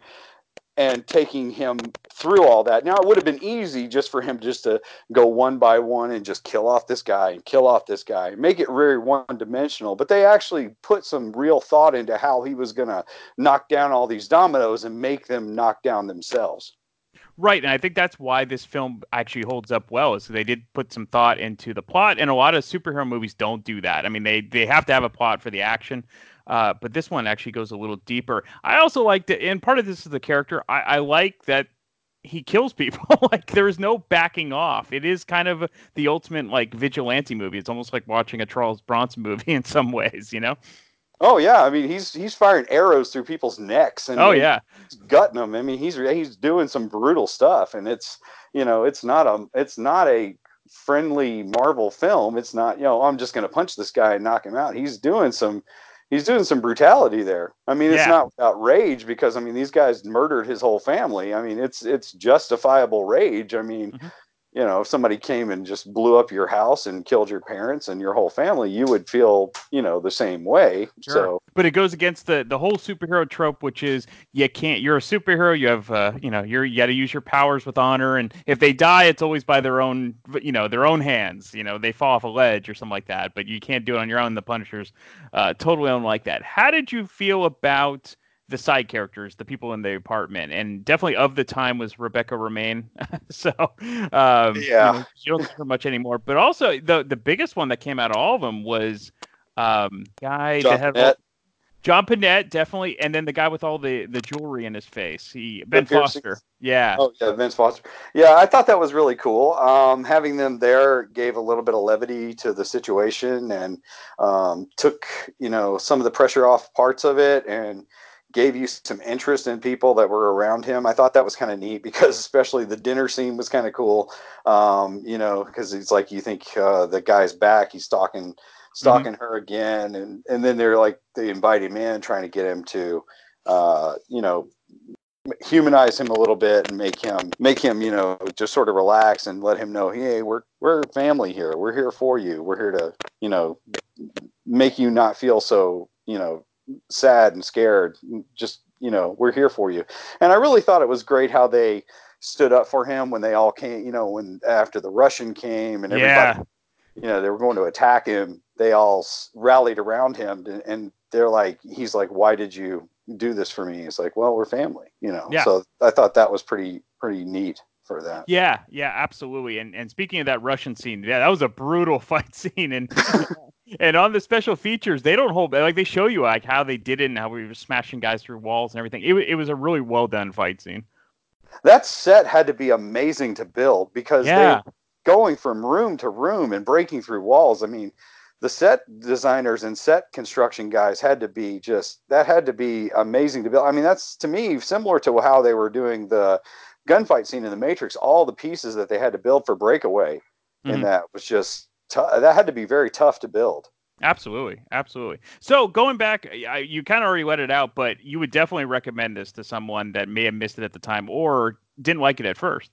and taking him through all that. Now it would have been easy just for him just to go one by one and just kill off this guy and kill off this guy, make it very one dimensional. But they actually put some real thought into how he was going to knock down all these dominoes and make them knock down themselves. Right, and I think that's why this film actually holds up well. Is they did put some thought into the plot, and a lot of superhero movies don't do that. I mean, they they have to have a plot for the action, uh, but this one actually goes a little deeper. I also like that, and part of this is the character. I, I like that he kills people. [LAUGHS] like there is no backing off. It is kind of the ultimate like vigilante movie. It's almost like watching a Charles Bronson movie [LAUGHS] in some ways. You know? Oh yeah, I mean he's he's firing arrows through people's necks and Oh yeah. he's gutting them. I mean he's he's doing some brutal stuff, and it's you know it's not a it's not a friendly Marvel film. It's not you know I'm just going to punch this guy and knock him out. He's doing some he's doing some brutality there. I mean it's Yeah. not without rage because I mean these guys murdered his whole family. I mean it's it's justifiable rage. I mean. Mm-hmm. You know, if somebody came and just blew up your house and killed your parents and your whole family, you would feel, you know, the same way. So, but it goes against the the whole superhero trope, which is you can't. You're a superhero. You have, uh, you know, you're you got to use your powers with honor, and if they die, it's always by their own, you know, their own hands. You know, they fall off a ledge or something like that. But you can't do it on your own. The Punishers uh, totally don't that. How did you feel about the side characters, the people in the apartment, and definitely of the time was Rebecca Romijn. [LAUGHS] so um, Yeah. you, know, you don't see her much anymore. But also the the biggest one that came out of all of them was um, guy John that had Pinette. John Pinette, definitely, and then the guy with all the the jewelry in his face, he Ben. Foster. Yeah. Oh yeah, Vince Foster. Yeah, I thought that was really cool. Um, having them there gave a little bit of levity to the situation and um, took you know some of the pressure off parts of it and gave you some interest in people that were around him. I thought that was kind of neat because especially the dinner scene was kind of cool. Um, you know, because it's like you think uh, the guy's back, he's stalking stalking her again, and and then they're like they invite him in, trying to get him to uh, you know humanize him a little bit and make him make him you know just sort of relax and let him know hey we're we're family here we're here for you we're here to you know make you not feel so you know sad and scared just you know we're here for you and i really thought it was great how they stood up for him when they all came you know when after the russian came and everybody Yeah. you know they were going to attack him they all s- rallied around him and, and they're like he's like why did you do this for me it's like well we're family you know Yeah. so i thought that was pretty pretty neat for that Yeah, yeah, absolutely. And and speaking of that Russian scene, yeah, that was a brutal [LAUGHS] fight scene. And [LAUGHS] and on the special features, they don't hold like they show you like how they did it and how we were smashing guys through walls and everything. It it was a really well done fight scene. that set had to be amazing to build because Yeah. they going from room to room and breaking through walls i mean the set designers and set construction guys had to be just that had to be amazing to build i mean that's to me similar to how they were doing the gunfight scene in the matrix all the pieces that they had to build for breakaway Mhm. and that was just tou- that had to be very tough to build Absolutely, absolutely. So going back, I, you kind of already let it out, but you would definitely recommend this to someone that may have missed it at the time or didn't like it at first.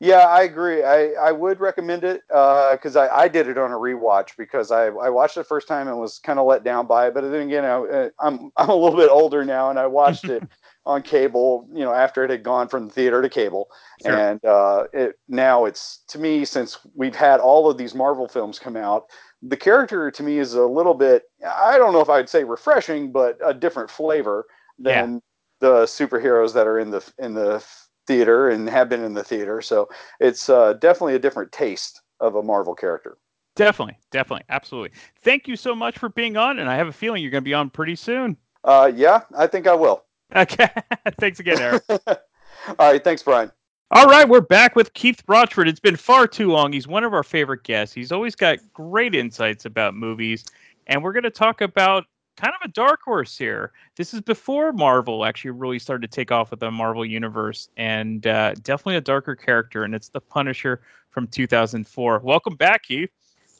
Yeah, I agree. I, I would recommend it uh, because I, I did it on a rewatch because I, I watched it the first time and was kind of let down by it. But then again, I, uh, I'm I'm a little bit older now, and I watched it [LAUGHS] on cable. You know, after it had gone from the theater to cable, Sure. and uh, it now it's to me since we've had all of these Marvel films come out, the character to me is a little bit. I don't know if I'd say refreshing, but a different flavor Yeah. than the superheroes that are in the in the theater and have been in the theater. So it's uh, definitely a different taste of a Marvel character. Definitely, definitely, absolutely. Thank you so much for being on, and I have a feeling you're going to be on pretty soon. Uh, yeah, I think I will. Okay, [LAUGHS] thanks again, Eric. [LAUGHS] All right, thanks, Brian. All right, we're back with Keith Brochford. It's been far too long. He's one of our favorite guests. He's always got great insights about movies, and we're going to talk about kind of a dark horse here. This is before Marvel actually really started to take off with the Marvel universe, and uh, definitely a darker character, and it's the Punisher from 2004. Welcome back, Keith.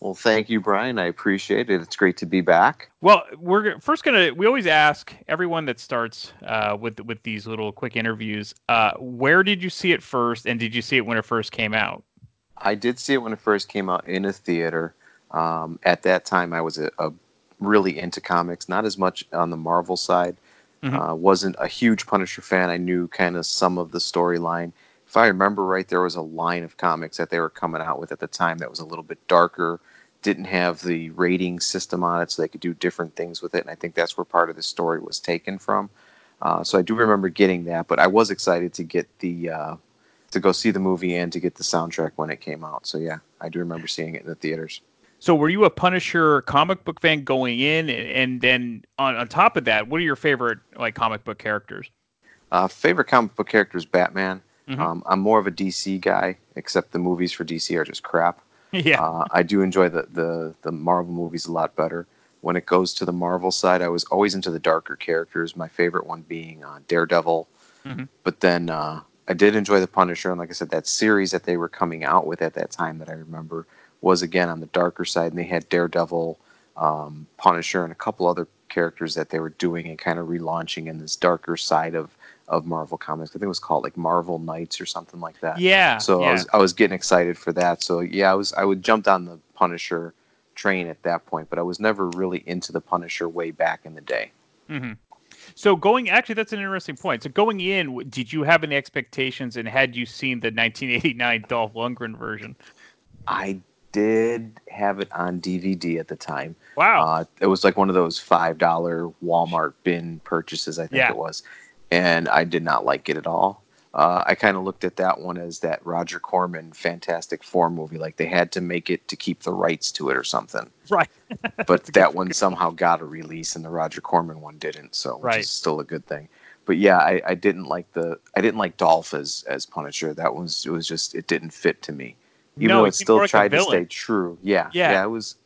Well, thank you, Brian. I appreciate it. It's great to be back. Well, we're first gonna. We always ask everyone that starts uh, with with these little quick interviews. Uh, where did you see it first, and did you see it when it first came out? I did see it when it first came out in a theater. Um, at that time, I was a, a really into comics, not as much on the Marvel side. Mhm. Uh, wasn't a huge Punisher fan. I knew kind of some of the storyline. If I remember right, there was a line of comics that they were coming out with at the time that was a little bit darker, didn't have the rating system on it, so they could do different things with it. And I think that's where part of the story was taken from. Uh, so I do remember getting that, but I was excited to get the uh, to go see the movie and to get the soundtrack when it came out. So yeah, I do remember seeing it in the theaters. So, were you a Punisher comic book fan going in, and, then on, on top of that, what are your favorite like comic book characters? Uh, favorite comic book character is Batman. Mhm. Um, I'm more of a DC guy, except the movies for DC are just crap. [LAUGHS] Yeah. Uh, I do enjoy the, the the Marvel movies a lot better. When it goes to the Marvel side, I was always into the darker characters. My favorite one being uh, Daredevil. Mhm. But then uh, I did enjoy the Punisher, and like I said, that series that they were coming out with at that time that I remember was again on the darker side, and they had Daredevil, um, Punisher, and a couple other characters that they were doing and kind of relaunching in this darker side of of Marvel comics. I think it was called like Marvel Knights or something like that. Yeah, So I was I was getting excited for that. So yeah, I was I would jumped on the Punisher train at that point, but I was never really into the Punisher way back in the day. hmm So, going actually, that's an interesting point. So, going in, did you have any expectations, and had you seen the 1989 Dolph Lundgren version? I did have it on DVD at the time. Wow. Uh, it was like one of those five dollar Walmart bin purchases, I think Yeah. it was, and I did not like it at all. Uh, I kind of looked at that one as that Roger Corman Fantastic Four movie, like they had to make it to keep the rights to it or something. Right. [LAUGHS] But that one somehow got a release, and the Roger Corman one didn't, so which Right. is still a good thing. But yeah, I, I didn't like the I didn't like Dolph as as Punisher. That was it was just it didn't fit to me. Even No, though it still more like a tried to stay true. Yeah, Yeah. yeah, it was.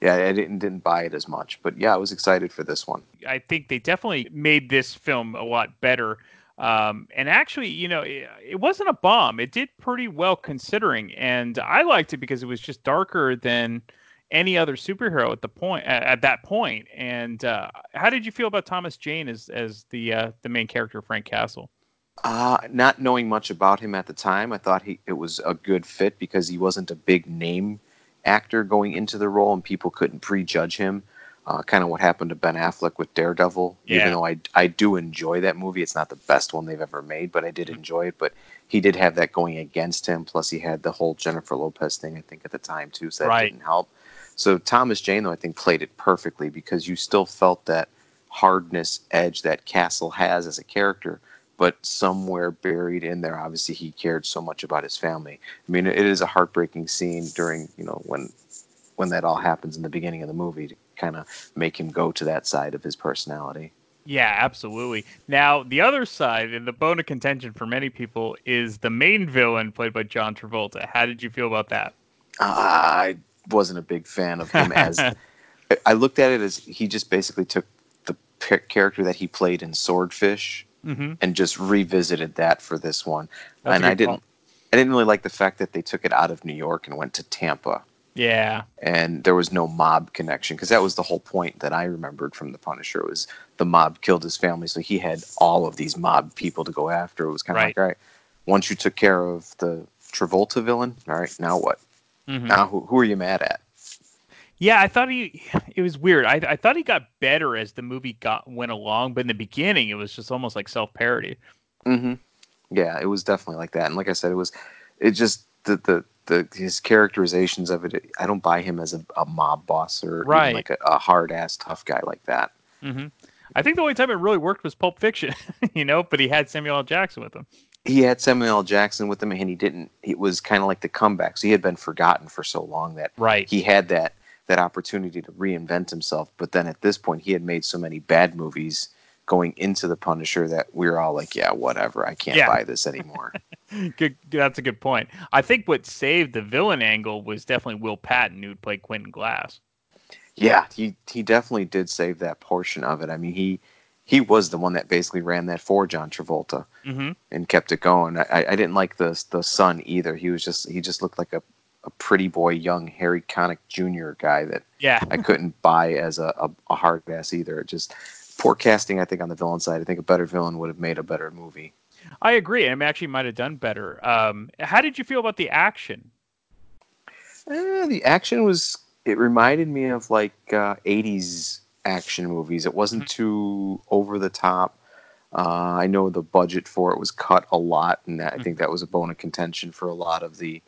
Yeah, I didn't didn't buy it as much, but yeah, I was excited for this one. I think they definitely made this film a lot better. Um, and actually, you know, it, it wasn't a bomb. It did pretty well considering, and I liked it because it was just darker than any other superhero at the point at, at that point. And uh, how did you feel about Thomas Jane as as the uh, the main character, Frank Castle? Uh, not knowing much about him at the time, I thought he it was a good fit because he wasn't a big name actor going into the role, and people couldn't prejudge him. Uh, kind of what happened to Ben Affleck with Daredevil. Yeah. Even though I I do enjoy that movie, it's not the best one they've ever made, but I did enjoy it. But he did have that going against him. Plus, he had the whole Jennifer Lopez thing, I think, at the time too, so that Right. didn't help. So Thomas Jane, though, I think played it perfectly because you still felt that hardness edge that Castle has as a character, but somewhere buried in there, obviously he cared so much about his family. I mean, it is a heartbreaking scene during, you know, when when that all happens in the beginning of the movie to kind of make him go to that side of his personality. Yeah, absolutely. Now, the other side, and the bone of contention for many people, is the main villain played by John Travolta. How did you feel about that? I wasn't a big fan of him as [LAUGHS] I looked at it as he just basically took the character that he played in Swordfish Mm-hmm. and just revisited that for this one. That's and I didn't call. I didn't really like the fact that they took it out of New York and went to Tampa Yeah. and there was no mob connection because that was the whole point that I remembered from the Punisher was the mob killed his family so he had all of these mob people to go after. It was kind of Right. like all right, once you took care of the Travolta villain, all right, now what? Mhm. Now who, who are you mad at? Yeah, I thought he. It was weird. I I thought he got better as the movie got went along, but in the beginning, it was just almost like self parody. hmm Yeah, it was definitely like that. And like I said, it was it just the the, the his characterizations of it. I don't buy him as a, a mob boss or Right. like a, a hard ass tough guy like that. hmm I think the only time it really worked was Pulp Fiction, [LAUGHS] you know. But he had Samuel L. Jackson with him. He had Samuel L. Jackson with him, and he didn't. It was kind of like the comeback. So he had been forgotten for so long that Right. he had that that opportunity to reinvent himself. But then at this point, he had made so many bad movies going into the Punisher that we are all like, yeah, whatever. I can't Yeah. buy this anymore. [LAUGHS] Good. That's a good point. I think what saved the villain angle was definitely Will Patton, who played Quentin Glass. Yeah, he he definitely did save that portion of it. I mean, he he was the one that basically ran that for John Travolta Mm-hmm. and kept it going. I, I didn't like the the son either. He was just he just looked like a, a pretty boy, young Harry Connick Jr. guy that Yeah. I couldn't buy as a, a, a hard ass either. It just poor casting. I think on the villain side, I think a better villain would have made a better movie. I agree. and actually might have done better. Um, how did you feel about the action? Eh, the action was it reminded me of like uh, 80s action movies it wasn't too over the top uh, i know the budget for it was cut a lot and that, i think that was a bone of contention for a lot of the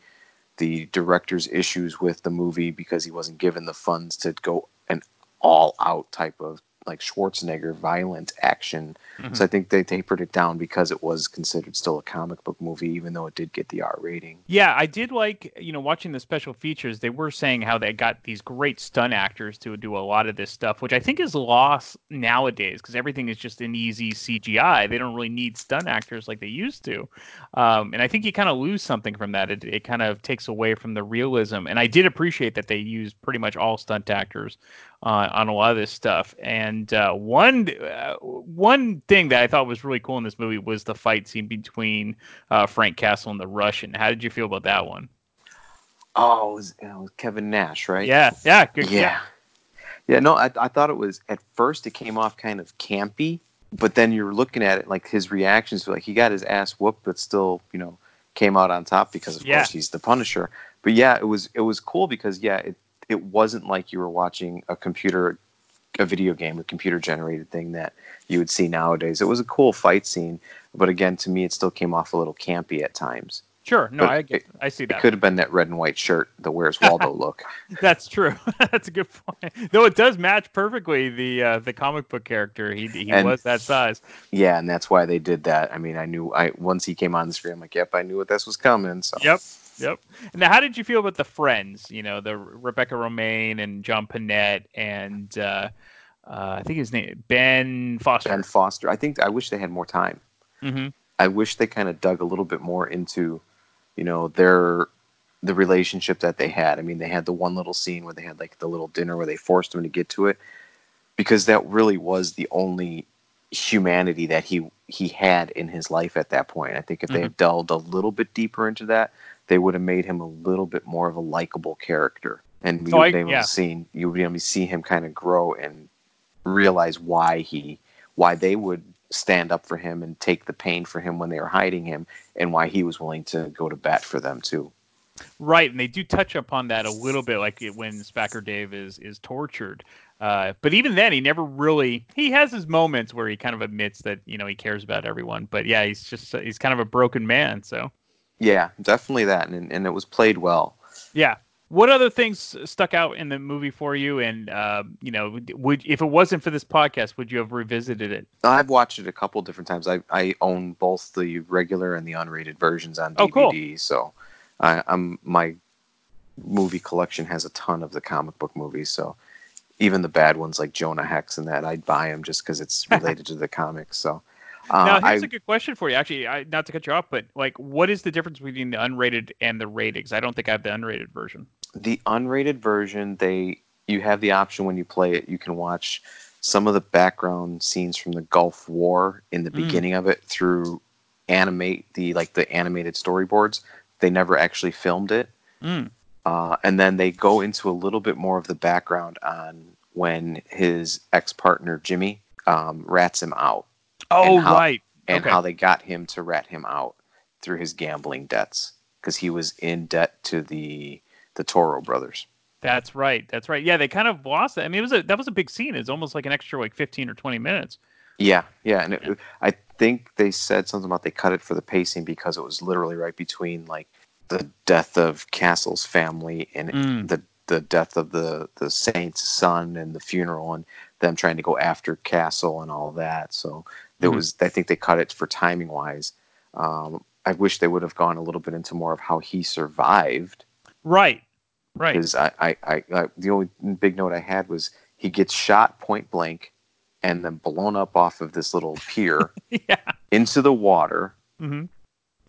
the director's issues with the movie because he wasn't given the funds to go an all out type of like Schwarzenegger violent action. Mhm. So I think they tapered it down because it was considered still a comic book movie, even though it did get the R rating. Yeah, I did like, you know, watching the special features. They were saying how they got these great stunt actors to do a lot of this stuff, which I think is lost nowadays because everything is just an easy CGI. They don't really need stunt actors like they used to. Um, and I think you kind of lose something from that. It, it kind of takes away from the realism. And I did appreciate that they used pretty much all stunt actors uh, on a lot of this stuff. And uh, one uh, one thing that I thought was really cool in this movie was the fight scene between uh, Frank Castle and the Russian. How did you feel about that one? Oh, it was, it was Kevin Nash, right? Yeah, yeah, good. Yeah. Yeah, no, I, I thought it was at first it came off kind of campy, but then you're looking at it like his reactions were like he got his ass whooped, but still, you know, came out on top because of Yeah. course he's the Punisher. But yeah, it was it was cool because yeah, it it wasn't like you were watching a computer a video game, a computer generated thing that you would see nowadays. It was a cool fight scene, but again, to me, it still came off a little campy at times. Sure. No, But I get. it- I see that. It could have been that red and white shirt, the Where's Waldo [LAUGHS] look. That's true. [LAUGHS] That's a good point. Though it does match perfectly the uh, the comic book character. He he And- was that size. Yeah, and that's why they did that. I mean, I knew I once he came on the screen, I'm like, yep, I knew what this was coming. So Yep. Yep. Now, how did you feel about the friends? You know, the Rebecca Romijn and John Pinette and uh, uh, I think his name Ben Foster. Ben Foster. I think I wish they had more time. hmm I wish they kind of dug a little bit more into, you know, their the relationship that they had. I mean, they had the one little scene where they had like the little dinner where they forced him to get to it, because that really was the only humanity that he he had in his life at that point. I think if they had delved a little bit deeper into that, they would have made him a little bit more of a likable character, and you Oh, would able yeah. to see you would be able to see him kind of grow and realize why he why they would stand up for him and take the pain for him when they were hiding him and why he was willing to go to bat for them too Right, and they do touch upon that a little bit, like when Spacker Dave is is tortured. Uh, but even then, he never really. He has his moments where he kind of admits that you know he cares about everyone. But yeah, he's just he's kind of a broken man. So yeah definitely that and, and it was played well yeah. What other things stuck out in the movie for you? And uh, you know, would if it wasn't for this podcast, would you have revisited it? i've watched it a couple different times i, I own both the regular and the unrated versions on DVD, Oh, cool. so I, i'm my movie collection has a ton of the comic book movies so even the bad ones like jonah hex and that i'd buy them just because it's [LAUGHS] related to the comics so now, here's I, a good question for you. Actually, I, not to cut you off, but like, what is the difference between the unrated and the ratings? I don't think I have the unrated version. the unrated version they you have the option when you play it you can watch some of the background scenes from the gulf war in the Mm. beginning of it through animate the like the animated storyboards they never actually filmed it Mm. uh, and then they go into a little bit more of the background on when his ex-partner jimmy um, rats him out Oh, and how, right. and Okay. how they got him to rat him out through his gambling debts because he was in debt to the the toro brothers That's right. That's right. Yeah, they kind of lost it. I mean, it was a that was a big scene. It's almost like an extra like 15 or 20 minutes. Yeah, yeah, and it, I think they said something about they cut it for the pacing because it was literally right between like the death of Castle's family and Mm. the the death of the the saint's son and the funeral and them trying to go after Castle and all that. So there Mhm. was I think they cut it for timing wise. Um, I wish they would have gone a little bit into more of how he survived Right. Right. because I, I, I, I the only big note I had was he gets shot point blank and then blown up off of this little pier [LAUGHS] into the water hmm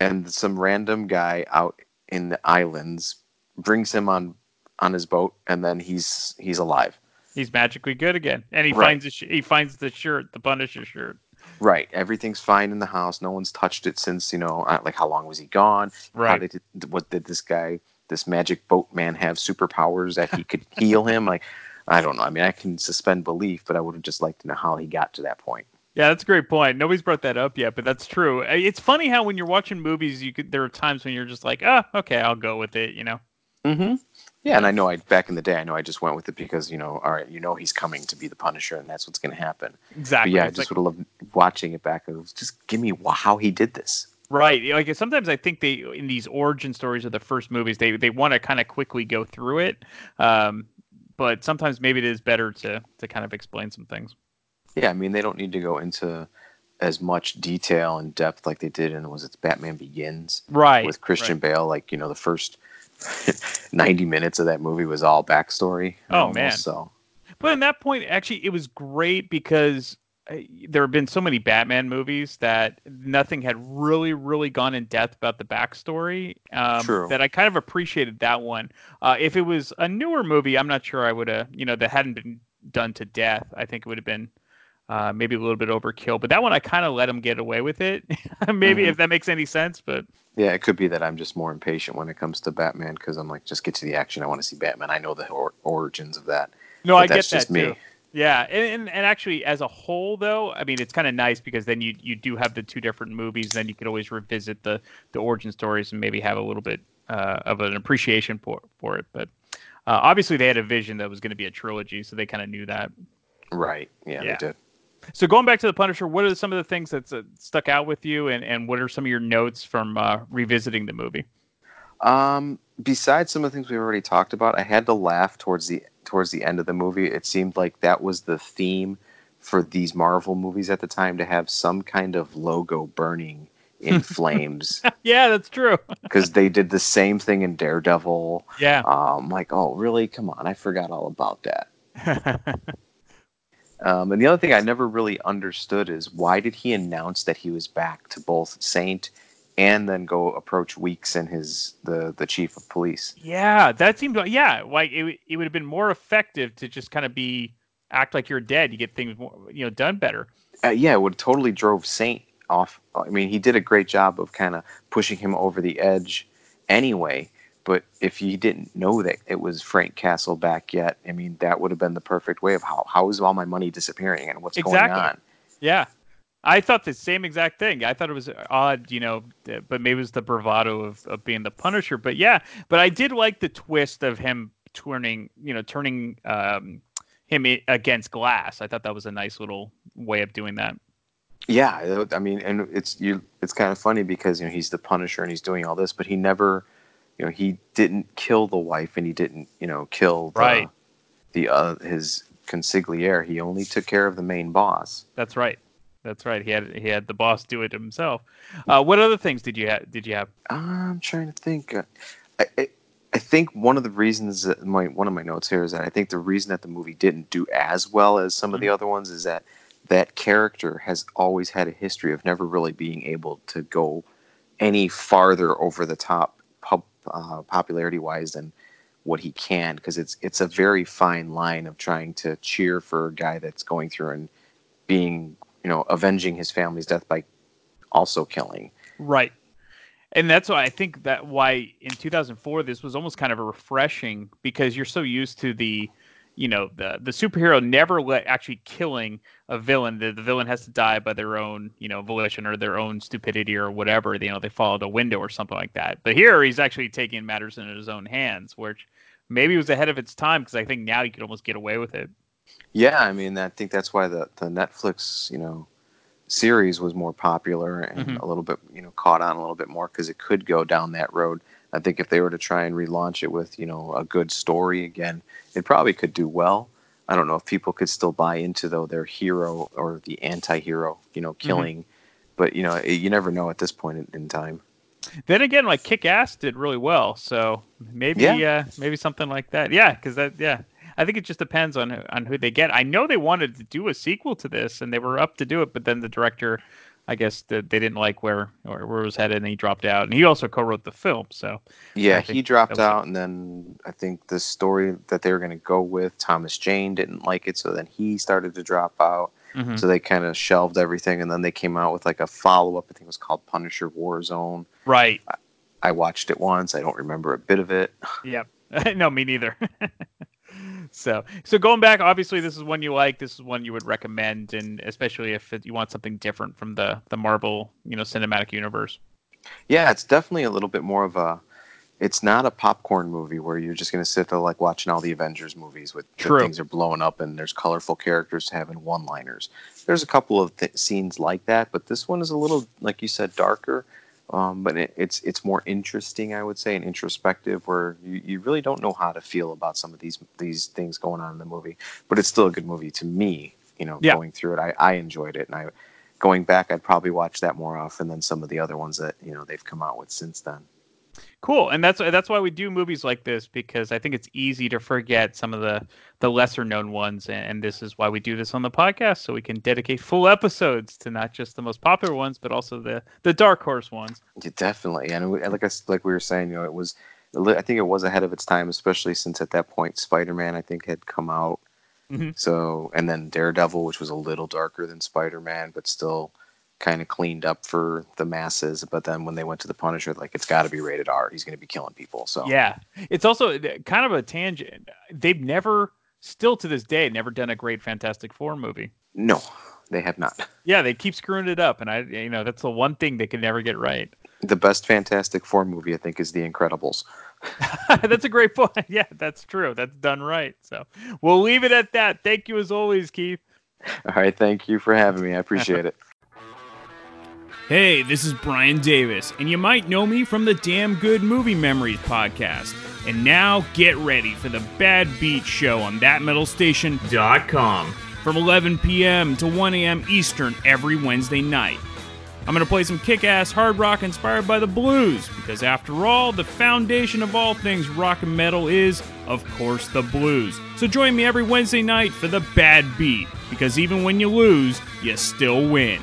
and some random guy out in the islands brings him on on his boat and then he's he's alive He's magically good again, and he Right. finds sh- he finds the shirt, the Punisher shirt. Right everything's fine in the house no one's touched it since you know uh, like how long was he gone Right. did what did this guy this magic boatman have superpowers that he could heal him like i don't know i mean i can suspend belief but i would have just liked to know how he got to that point Yeah, that's a great point. Nobody's brought that up yet, but that's true. Uh, It's funny how when you're watching movies, you could there are times when you're just like, ah, okay, I'll go with it. You know. Mm-hmm. Yeah, and I know I back in the day, I know I just went with it because you know, all right, you know, he's coming to be the Punisher, and that's what's going to happen. Exactly. But yeah, I just like- would have loved watching it back. It was just give me how he did this. Right. Like sometimes I think they in these origin stories of the first movies, they they want to kind of quickly go through it. Um, but sometimes maybe it is better to to kind of explain some things. Yeah, I mean, they don't need to go into as much detail and depth like they did in was it Batman Begins, Right, With Christian right. Bale, like you know, the first [LAUGHS] ninety minutes of that movie was all backstory. Oh, almost, man. So But in that point, actually, it was great because uh, there have been so many Batman movies that nothing had really, really gone in depth about the backstory. Um, True. That I kind of appreciated that one. Uh, if it was a newer movie, I'm not sure I would have, you know, that hadn't been done to death. I think it would have been uh, maybe a little bit overkill. But that one, I kind of let him get away with it. [LAUGHS] maybe Mhm. if that makes any sense. But yeah, it could be that I'm just more impatient when it comes to Batman because I'm like, just get to the action. I want to see Batman. I know the or- origins of that. No, I get that's that just me. too. Yeah, and, and and actually, as a whole, though, I mean, it's kind of nice because then you you do have the two different movies. Then you could always revisit the the origin stories and maybe have a little bit uh, of an appreciation for for it. But uh, obviously, they had a vision that was going to be a trilogy, so they kind of knew that. Right. Yeah, Yeah. they did. So going back to the Punisher, what are some of the things that uh, stuck out with you, and, and what are some of your notes from uh, revisiting the movie? Um, besides some of the things we've already talked about, I had to laugh towards the towards the end of the movie. It seemed like that was the theme for these Marvel movies at the time to have some kind of logo burning in [LAUGHS] flames. yeah, that's true. [LAUGHS] Because they did the same thing in Daredevil. Yeah. Um, like, oh, really? Come on, I forgot all about that. [LAUGHS] um, and the other thing I never really understood is why did he announce that he was back to both Saint and then go approach Weeks and his the the chief of police? Yeah, that seemed like yeah, like it it would have been more effective to just kind of be act like you're dead. You get things more, you know done better. Uh, yeah, it would totally drove Saint off. I mean, he did a great job of kind of pushing him over the edge anyway. But if you didn't know that it was Frank Castle back yet, I mean, that would have been the perfect way of how how is all my money disappearing and what's exactly. going on. Yeah, I thought the same exact thing. I thought it was odd, you know, but maybe it was the bravado of, of being the Punisher. But yeah, but I did like the twist of him turning, you know, turning um, him against Glass. I thought that was a nice little way of doing that. Yeah, I mean, and it's you. It's kind of funny because you know he's the Punisher and he's doing all this, but he never, you know, he didn't kill the wife and he didn't, you know, kill the, right. the uh, his consigliere. He only took care of the main boss. That's right. That's right. He had he had the boss do it himself. Uh, what other things did you have? Did you have? I'm trying to think. Uh, I, I, I think one of the reasons that my one of my notes here is that I think the reason that the movie didn't do as well as some mm-hmm. of the other ones is that that character has always had a history of never really being able to go any farther over the top pub, uh, popularity wise than what he can because it's it's a very fine line of trying to cheer for a guy that's going through and being you know avenging his family's death by also killing. Right. And that's why I think that why in 2004 this was almost kind of a refreshing because you're so used to the you know the the superhero never let actually killing a villain the, the villain has to die by their own you know volition or their own stupidity or whatever you know they fall out a window or something like that. But here he's actually taking matters in his own hands which maybe was ahead of its time because i think now you could almost get away with it. Yeah i mean i think that's why the the netflix you know series was more popular and mm-hmm. a little bit you know caught on a little bit more because it could go down that road I think if they were to try and relaunch it with, you know, a good story again, it probably could do well. I don't know if people could still buy into though their hero or the anti-hero, you know, mm-hmm. killing. Mm-hmm. But you know, you never know at this point in, in, time. Then again, like Kick Ass did really well, so maybe yeah. uh, maybe something like that. Yeah, because that yeah, I think it just depends on on who they get. I know they wanted to do a sequel to this, and they were up to do it, but then the director I guess that they didn't like where or where it was headed, and he dropped out. And he also co-wrote the film, so yeah, he dropped out, and then I think the story that they were going to go with Thomas Jane didn't like it, so then he started to drop out. Mm-hmm. So they kind of shelved everything, and then they came out with like a follow-up. I think it was called Punisher Warzone. Right. I, I watched it once. I don't remember a bit of it. Yep. [LAUGHS] no, me neither. [LAUGHS] so so going back obviously this is one you like this is one you would recommend and especially if it, you want something different from the the marvel you know cinematic universe. Yeah it's definitely a little bit more of a it's not a popcorn movie where you're just going to sit there like watching all the avengers movies with things are blowing up and there's colorful characters having one liners there's a couple of th- scenes like that but this one is a little like you said darker um, but it, it's it's more interesting, I would say, and introspective, where you, you really don't know how to feel about some of these these things going on in the movie. But it's still a good movie to me. You know, yeah. going through it, I, I enjoyed it, and I going back, I'd probably watch that more often than some of the other ones that you know they've come out with since then. Cool, and that's that's why we do movies like this because I think it's easy to forget some of the the lesser known ones, and this is why we do this on the podcast so we can dedicate full episodes to not just the most popular ones, but also the the dark horse ones. Yeah, definitely, and like I, like we were saying, you know, it was I think it was ahead of its time, especially since at that point Spider Man I think had come out. Mm-hmm. So and then Daredevil, which was a little darker than Spider Man, but still kind of cleaned up for the masses. But then when they went to the Punisher, like it's got to be rated R. He's going to be killing people. So yeah, it's also uh, kind of a tangent. They've never, still to this day, never done a great Fantastic Four movie. No, they have not. Yeah, they keep screwing it up, and I, you know, that's the one thing they can never get right. The best Fantastic Four movie, I think, is The Incredibles. [LAUGHS] that's a great point. [LAUGHS] Yeah, that's true. That's done right. So we'll leave it at that. Thank you as always, Keith. All right, thank you for having me. I appreciate it. Hey, this is Brian Davis, and you might know me from the Damn Good Movie Memories podcast. And now get ready for the Bad Beat Show on thatmetalstation.com from 11 p.m. to 1 a.m. Eastern every Wednesday night. I'm going to play some kick ass hard rock inspired by the blues, because after all, the foundation of all things rock and metal is, of course, the blues. So join me every Wednesday night for the Bad Beat, because even when you lose, you still win.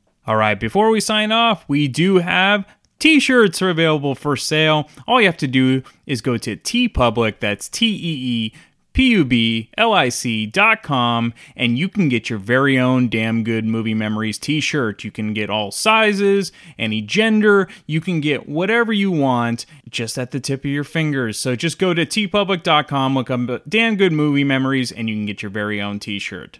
All right, before we sign off, we do have T-shirts are available for sale. All you have to do is go to TeePublic, that's T E E P U B L I C dot com, and you can get your very own Damn Good Movie Memories t shirt. You can get all sizes, any gender, you can get whatever you want just at the tip of your fingers. So just go to teepublic.com, look up Damn Good Movie Memories, and you can get your very own t shirt.